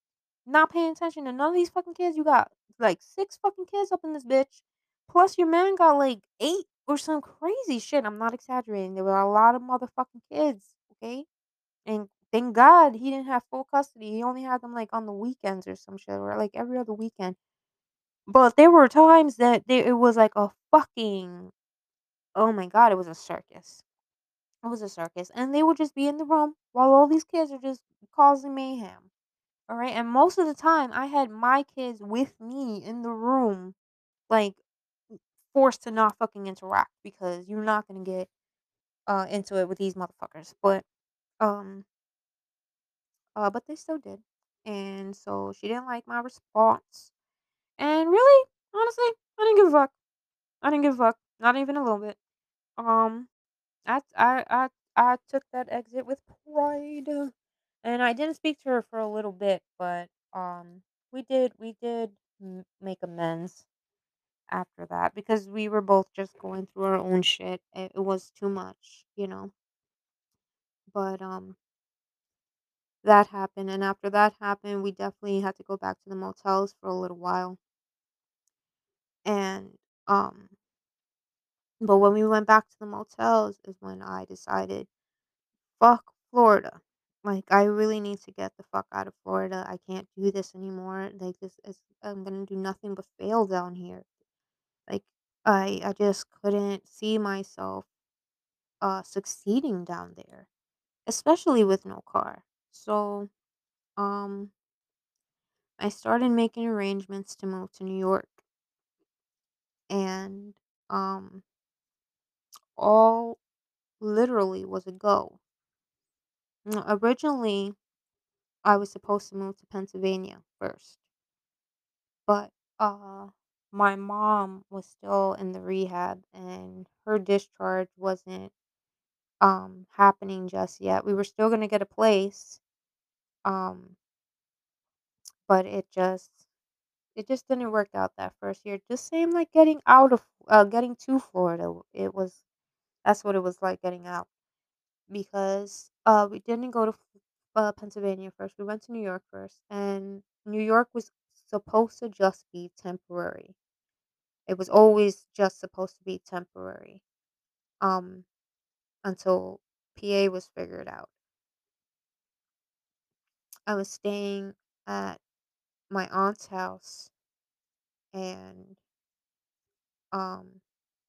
not paying attention to none of these fucking kids. You got like six fucking kids up in this bitch. Plus, your man got like eight or some crazy shit. I'm not exaggerating. There were a lot of motherfucking kids, okay? And thank God he didn't have full custody. He only had them, like, on the weekends or some shit, or, like, every other weekend. But there were times that they it was like a fucking oh my god, it was a circus. It was a circus, and they would just be in the room while all these kids are just causing mayhem, alright? And most of the time, I had my kids with me in the room, like, forced to not fucking interact because you're not gonna get, uh, into it with these motherfuckers. But, um Uh, but they still did. And so she didn't like my response. And really, honestly, I didn't give a fuck. I didn't give a fuck. Not even a little bit. Um, I I I I took that exit with pride. And I didn't speak to her for a little bit, but um we did we did m- make amends after that because we were both just going through our own shit. It, it was too much, you know. But um that happened and after that happened, we definitely had to go back to the motels for a little while And, um, but when we went back to the motels is when I decided, fuck Florida. Like, I really need to get the fuck out of Florida. I can't do this anymore. Like, this is, I'm gonna do nothing but fail down here. Like, I, I just couldn't see myself, uh, succeeding down there, especially with no car. So, um, I started making arrangements to move to New York and, um, all literally was a go Originally, I was supposed to move to Pennsylvania first, but uh my mom was still in the rehab and her discharge wasn't um happening just yet. We were still going to get a place, um but it just it just didn't work out that first year. Just same like getting out of uh getting to Florida. It was that's what it was like getting out. because uh, we didn't go to uh, Pennsylvania first. We went to New York first, and New York was supposed to just be temporary. It was always just supposed to be temporary. Um, until PA was figured out. I was staying at my aunt's house, and um,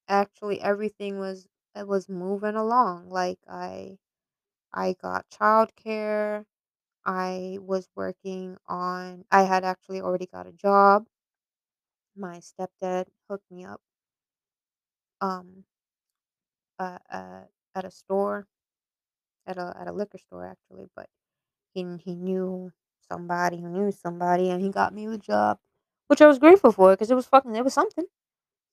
actually everything was it was moving along. Like I I got childcare. I was working on I had actually already got a job. My stepdad hooked me up um uh, uh, at a store, at a at a liquor store actually, but he he knew somebody who knew somebody and he got me the job, which I was grateful for because it was fucking it was something.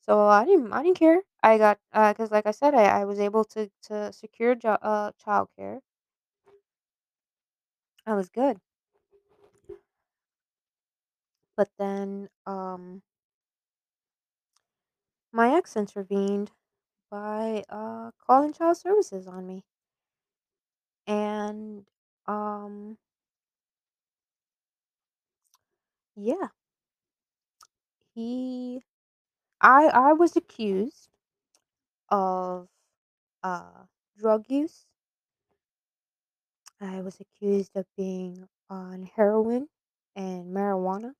So I didn't I didn't care. I got uh cuz like I said I, I was able to to secure jo- uh childcare. I was good. But then um my ex intervened by uh calling child services on me. And um yeah, he I I was accused of uh drug use. I was accused of being on heroin and marijuana.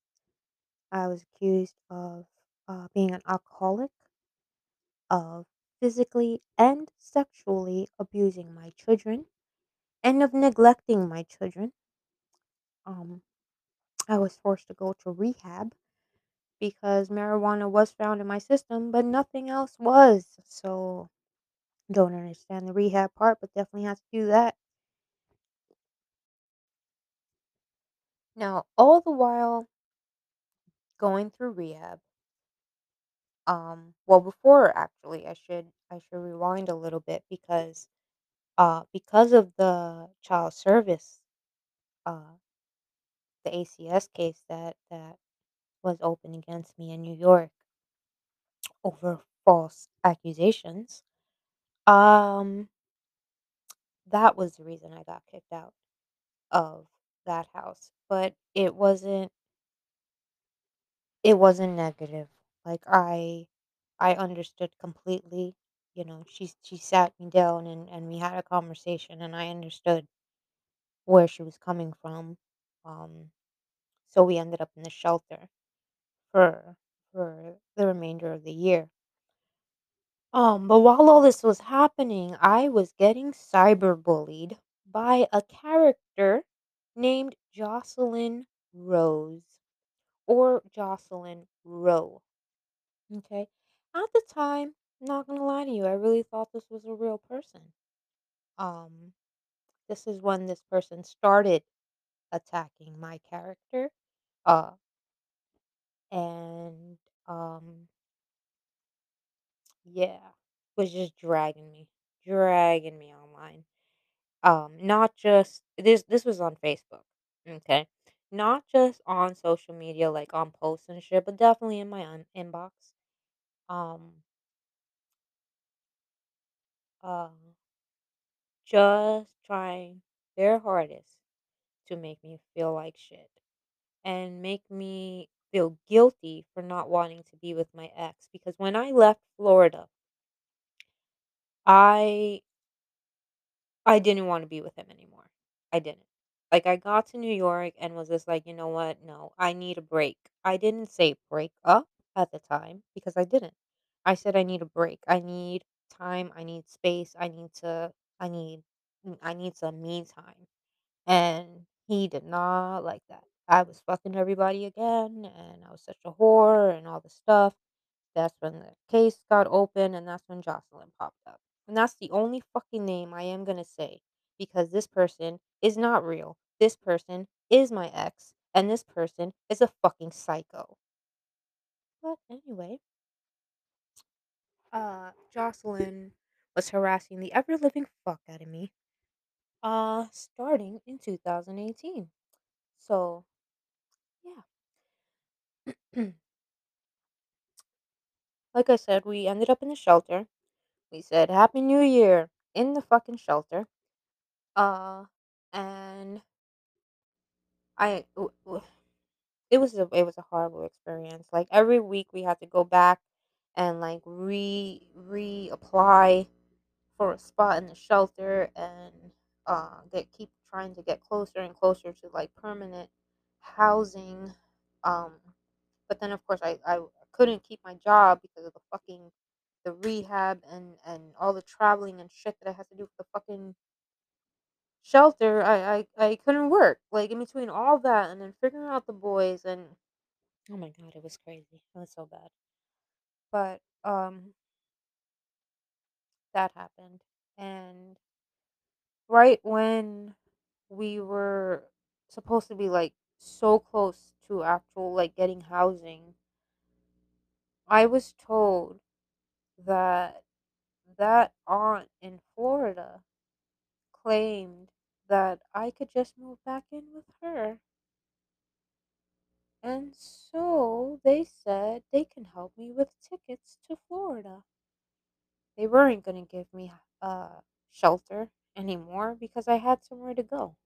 I was accused of uh, being an alcoholic, of physically and sexually abusing my children, and of neglecting my children. Um, I was forced to go to rehab because marijuana was found in my system, but nothing else was. So, don't understand the rehab part, but definitely have to do that. Now, all the while going through rehab, um, well, before actually, I should I should rewind a little bit because uh because of the child service uh the ACS case that that was open against me in New York over false accusations. Um that was the reason I got kicked out of that house, but it wasn't it wasn't negative. Like I I understood completely. You know, she she sat me down and and we had a conversation and I understood where she was coming from. Um so we ended up in the shelter for for the remainder of the year. Um, but while all this was happening, I was getting cyberbullied by a character named Jocelyn Rose or Jocelyn Rowe. Okay. At the time, not gonna lie to you, I really thought this was a real person. Um, this is when this person started attacking my character. Uh, and um, yeah, was just dragging me, dragging me online. Um, not just this this was on Facebook, okay? Not just on social media, like on posts and shit, but definitely in my un- inbox. Um, um, just trying their hardest to make me feel like shit and make me feel guilty for not wanting to be with my ex because when I left Florida, I I didn't wanna be with him anymore. I didn't. Like, I got to New York and was just like, "You know what? No, I need a break." I didn't say break up at the time because I didn't. I said I need a break. I need time, I need space, I need to I need mm, I need some me time, and he did not like that. I was fucking everybody again, and I was such a whore and all this stuff. That's when the case got open, and that's when Jocelyn popped up. And that's the only fucking name I am gonna say because this person is not real. This person is my ex, and this person is a fucking psycho. But anyway, uh, Jocelyn was harassing the ever living fuck out of me, uh, starting in 2018. So, yeah. like I said, we ended up in the shelter. We said Happy New Year in the fucking shelter. Uh, and I it was a it was a horrible experience. Like, every week we had to go back and, like, re reapply for a spot in the shelter and, uh, get keep trying to get closer and closer to, like, permanent housing. Um, but then, of course, I I couldn't keep my job because of the fucking the rehab and and all the traveling and shit that I had to do for the fucking shelter, I I I couldn't work, like, in between all that and then figuring out the boys and oh my god, it was crazy. It was so bad. But, um, that happened, and right when we were supposed to be, like, so close to actual, like, getting housing, I was told that that aunt in Florida claimed that I could just move back in with her. And so they said they can help me with tickets to Florida. They weren't going to give me uh, shelter anymore because I had somewhere to go.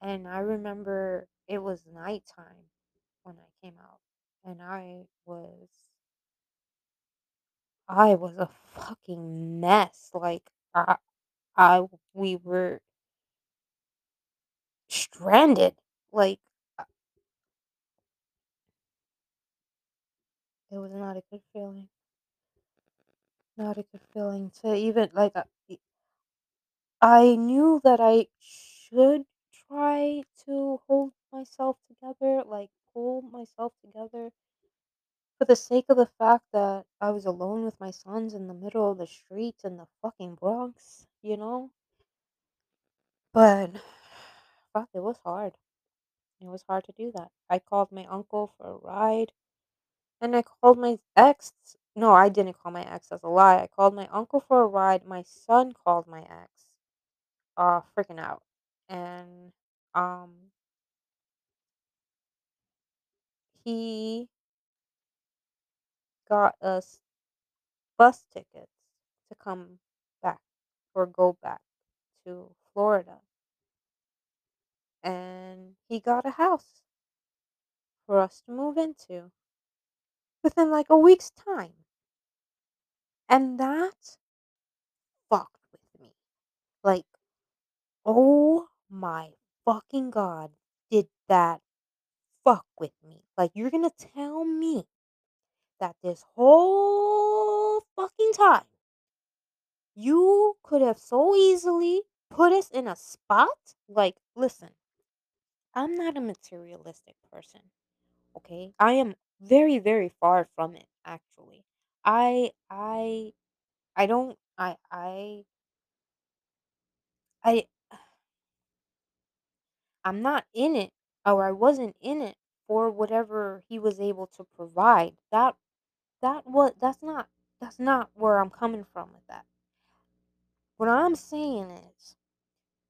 And I remember it was nighttime when I came out, and I was I was a fucking mess. Like I, I we were stranded. Like uh, it was not a good feeling. Not a good feeling to even like uh, I knew that I should try to hold myself together, like, pull myself together for the sake of the fact that I was alone with my sons in the middle of the street in the fucking Bronx, you know? But fuck, it was hard. It was hard to do that. I called my uncle for a ride, and I called my ex no, I didn't call my ex, that's a lie. I called my uncle for a ride, my son called my ex, uh, freaking out, and, um, he got us bus tickets to come back or go back to Florida, and he got a house for us to move into within, like, a week's time, and that fucked with me. Like, oh my fucking god, did that fuck with me. Like, you're gonna tell me that this whole fucking time you could have so easily put us in a spot? Like, listen, I'm not a materialistic person, okay? I am very, very far from it, actually. I I I don't I I I I'm not in it or I wasn't in it for whatever he was able to provide. That that what that's not that's not where I'm coming from with that. What I'm saying is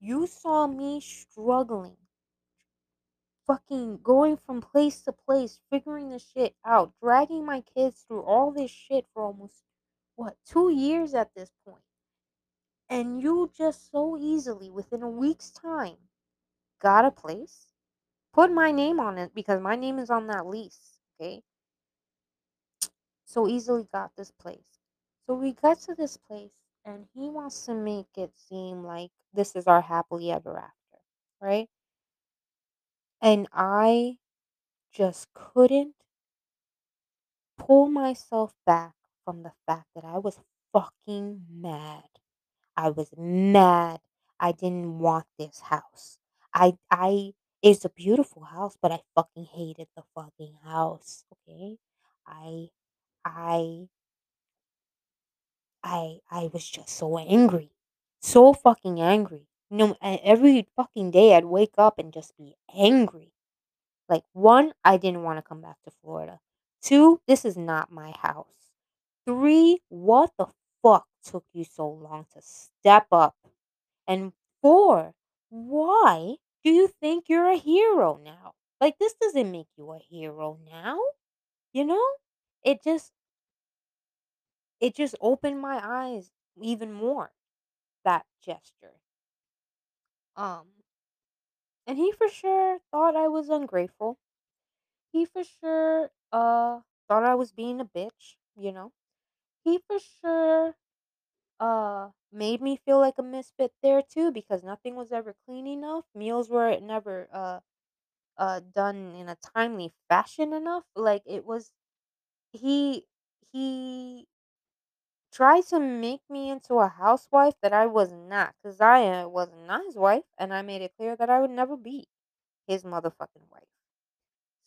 you saw me struggling, fucking going from place to place, figuring this shit out, dragging my kids through all this shit for almost what, 2 years at this point. And you just so easily within a week's time got a place Put my name on it because my name is on that lease, okay? So easily got this place. So we got to this place and he wants to make it seem like this is our happily ever after, right? And I just couldn't pull myself back from the fact that I was fucking mad. I was mad. I didn't want this house. I I it's a beautiful house, but I fucking hated the fucking house, okay? I I I I was just so angry. So fucking angry. No, e- every fucking day I'd wake up and just be angry. Like one, I didn't want to come back to Florida. Two, this is not my house. Three, what the fuck took you so long to step up? And 4, why do you think you're a hero now? Like, this doesn't make you a hero now, you know? It just it just opened my eyes even more, that gesture. Um, and he for sure thought I was ungrateful. He for sure, uh, thought I was being a bitch, you know? He for sure, uh, made me feel like a misfit there too because nothing was ever clean enough. Meals were never, uh uh done in a timely fashion enough like it was he he tried to make me into a housewife that I was not cuz I uh, was not his wife and I made it clear that I would never be his motherfucking wife.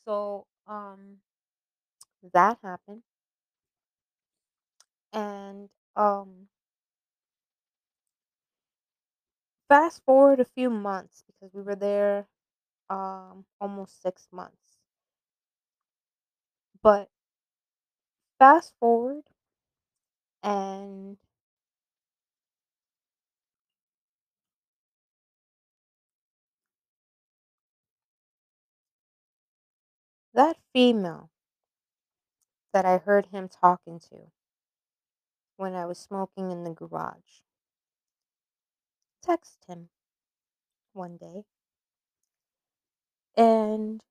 So um that happened and um fast forward a few months because we were there um almost 6 months. But fast forward and that female that I heard him talking to when I was smoking in the garage. Text him one day, and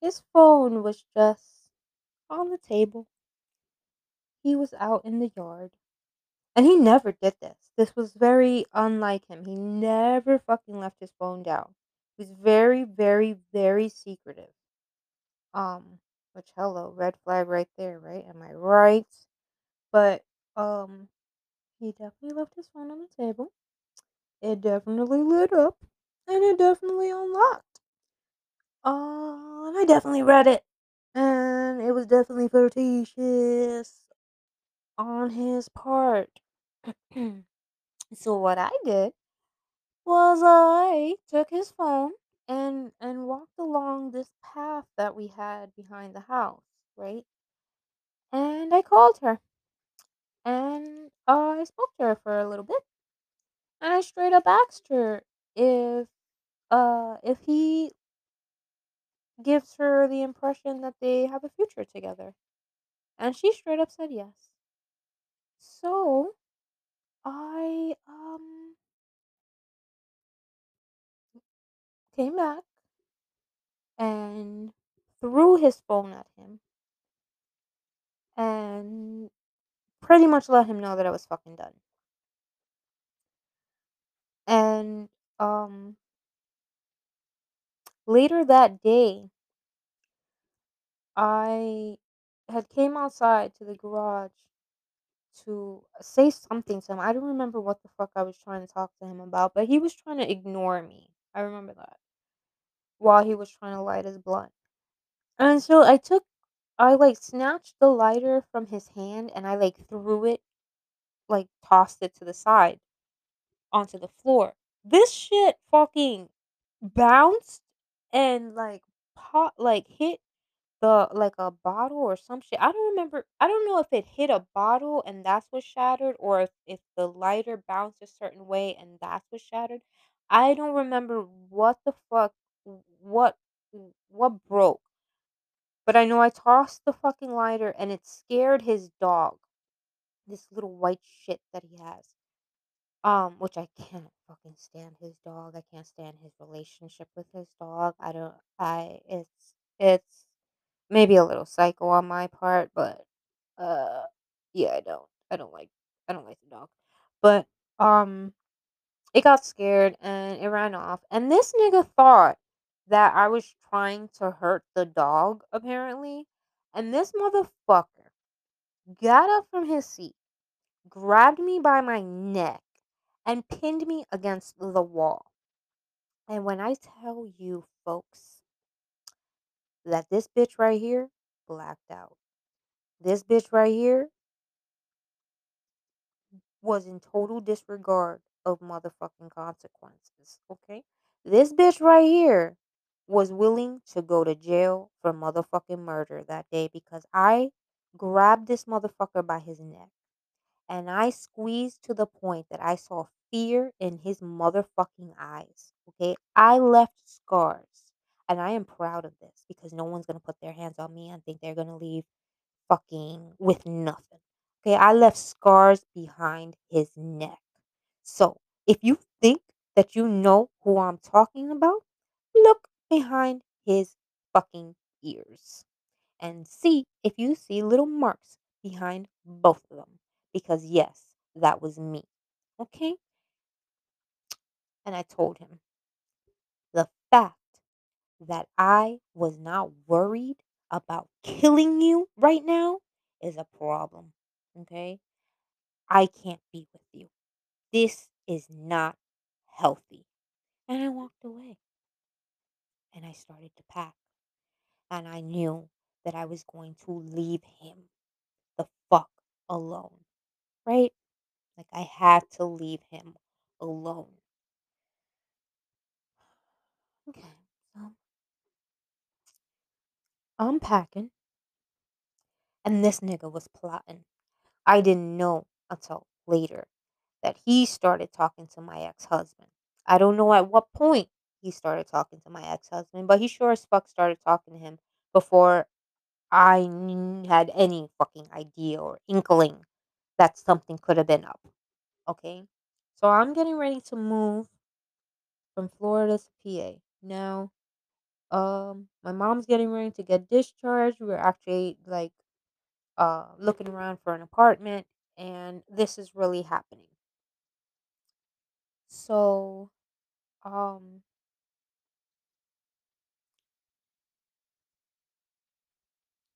his phone was just on the table. He was out in the yard, and he never did this. This was very unlike him. He never fucking left his phone down. He was very, very, very secretive. Um, which hello, red flag right there, right? Am I right? But um, he definitely left his phone on the table It definitely lit up, and it definitely unlocked. And I definitely read it, and it was definitely flirtatious on his part. so what I did was I took his phone and and walked along this path that we had behind the house, right? And I called her and uh, I spoke to her for a little bit, and I straight up asked her if uh if he gives her the impression that they have a future together, and she straight up said yes. So I um came back and threw his phone at him and pretty much let him know that I was fucking done. And um later that day, I had came outside to the garage to say something to him. I don't remember what the fuck I was trying to talk to him about, but he was trying to ignore me. I remember that while he was trying to light his blunt. And so I took, I like snatched the lighter from his hand and I like threw it, like tossed it to the side onto the floor. This shit fucking bounced and like pot, like hit The like a bottle or some shit. I don't remember I don't know if it hit a bottle and that's what shattered or if if the lighter bounced a certain way and that's what shattered. I don't remember what the fuck what what broke, but I know I tossed the fucking lighter and it scared his dog, this little white shit that he has. Um, which I can't fucking stand his dog. I can't stand his relationship with his dog. I don't I it's it's maybe a little psycho on my part, but uh yeah, I don't I don't like I don't like the dog. But um it got scared and it ran off. And this nigga thought that I was trying to hurt the dog apparently. And this motherfucker got up from his seat grabbed me by my neck and pinned me against the wall. And when I tell you folks that this bitch right here blacked out, this bitch right here was in total disregard of motherfucking consequences. Okay? This bitch right here was willing to go to jail for motherfucking murder that day because I grabbed this motherfucker by his neck and I squeezed to the point that I saw fear in his motherfucking eyes. Okay. I left scars. And I am proud of this because no one's going to put their hands on me and think they're going to leave fucking with nothing. Okay. I left scars behind his neck. So if you think that you know who I'm talking about, look behind his fucking ears and see if you see little marks behind both of them. Because, yes, that was me. Okay? And I told him the fact that I was not worried about killing you right now is a problem. Okay? I can't be with you. This is not healthy. And I walked away and I started to pack. And I knew that I was going to leave him the fuck alone. Right? Like I had to leave him alone. Okay. I'm packing and this nigga was plotting. I didn't know until later that he started talking to my ex-husband. I don't know at what point he started talking to my ex-husband, but he sure as fuck started talking to him before I had any fucking idea or inkling that something could have been up. Okay. So I'm getting ready to move from Florida to PA. Now, um, my mom's getting ready to get discharged. We're actually like uh looking around for an apartment and this is really happening. So, um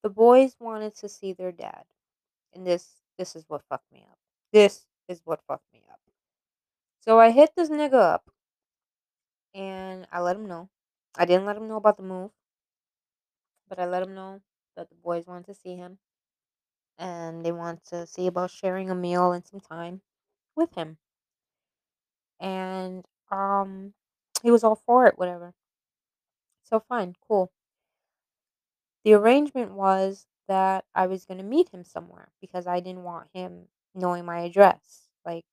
the boys wanted to see their dad. And this this is what fucked me up. This is what fucked me up. So I hit this nigga up and I let him know. I didn't let him know about the move, but I let him know that the boys wanted to see him and they want to see about sharing a meal and some time with him. And um he was all for it, whatever. So fine, cool. The arrangement was that I was going to meet him somewhere because I didn't want him knowing my address. Like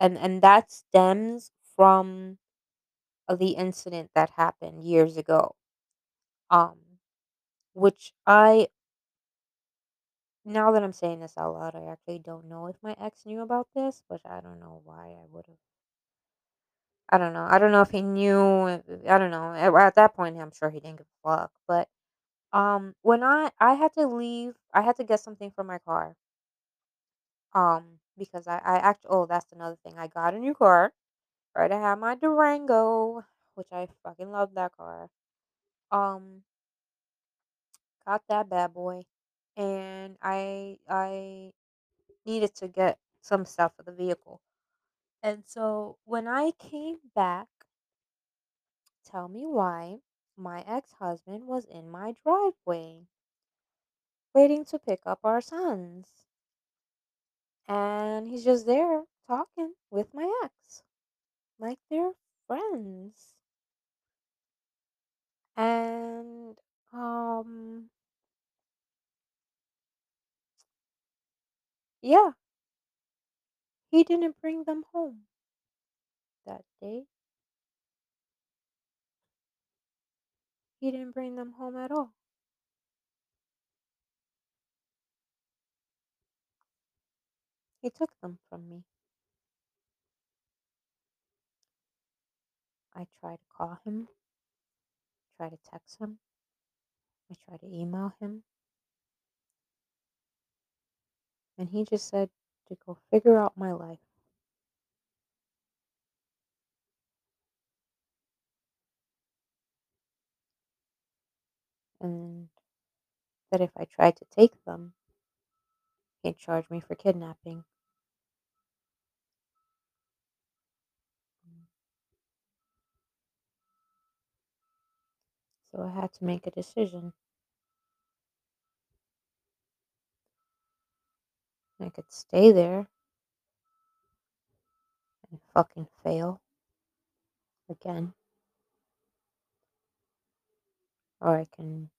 and and that stems from uh, the incident that happened years ago. Um which I now that I'm saying this out loud, I actually don't know if my ex knew about this, but I don't know why I would have I don't know. I don't know if he knew. I don't know. At, at that point, I'm sure he didn't give a fuck. But um, when I I had to leave, I had to get something from my car. Um, because I I act. Oh, that's another thing. I got a new car. Right, I have my Durango, which I fucking love that car. Um, got that bad boy, and I I needed to get some stuff for the vehicle. And so when I came back Tell me why my ex husband was in my driveway waiting to pick up our sons. And he's just there talking with my ex like they're friends. And, um, yeah, he didn't bring them home that day. He didn't bring them home at all. He took them from me. I tried to call him, tried to text him, I tried to email him, and he just said to go figure out my life. And that if I tried to take them, he'd charge me for kidnapping. So I had to make a decision. I could stay there and fucking fail again, or I can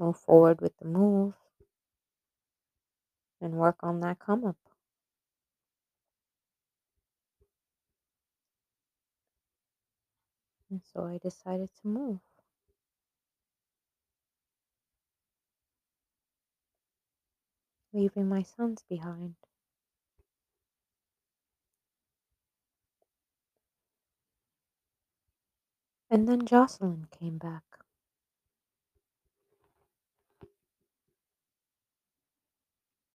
move forward with the move and work on that come up. And so I decided to move, leaving my sons behind. And then Jocelyn came back.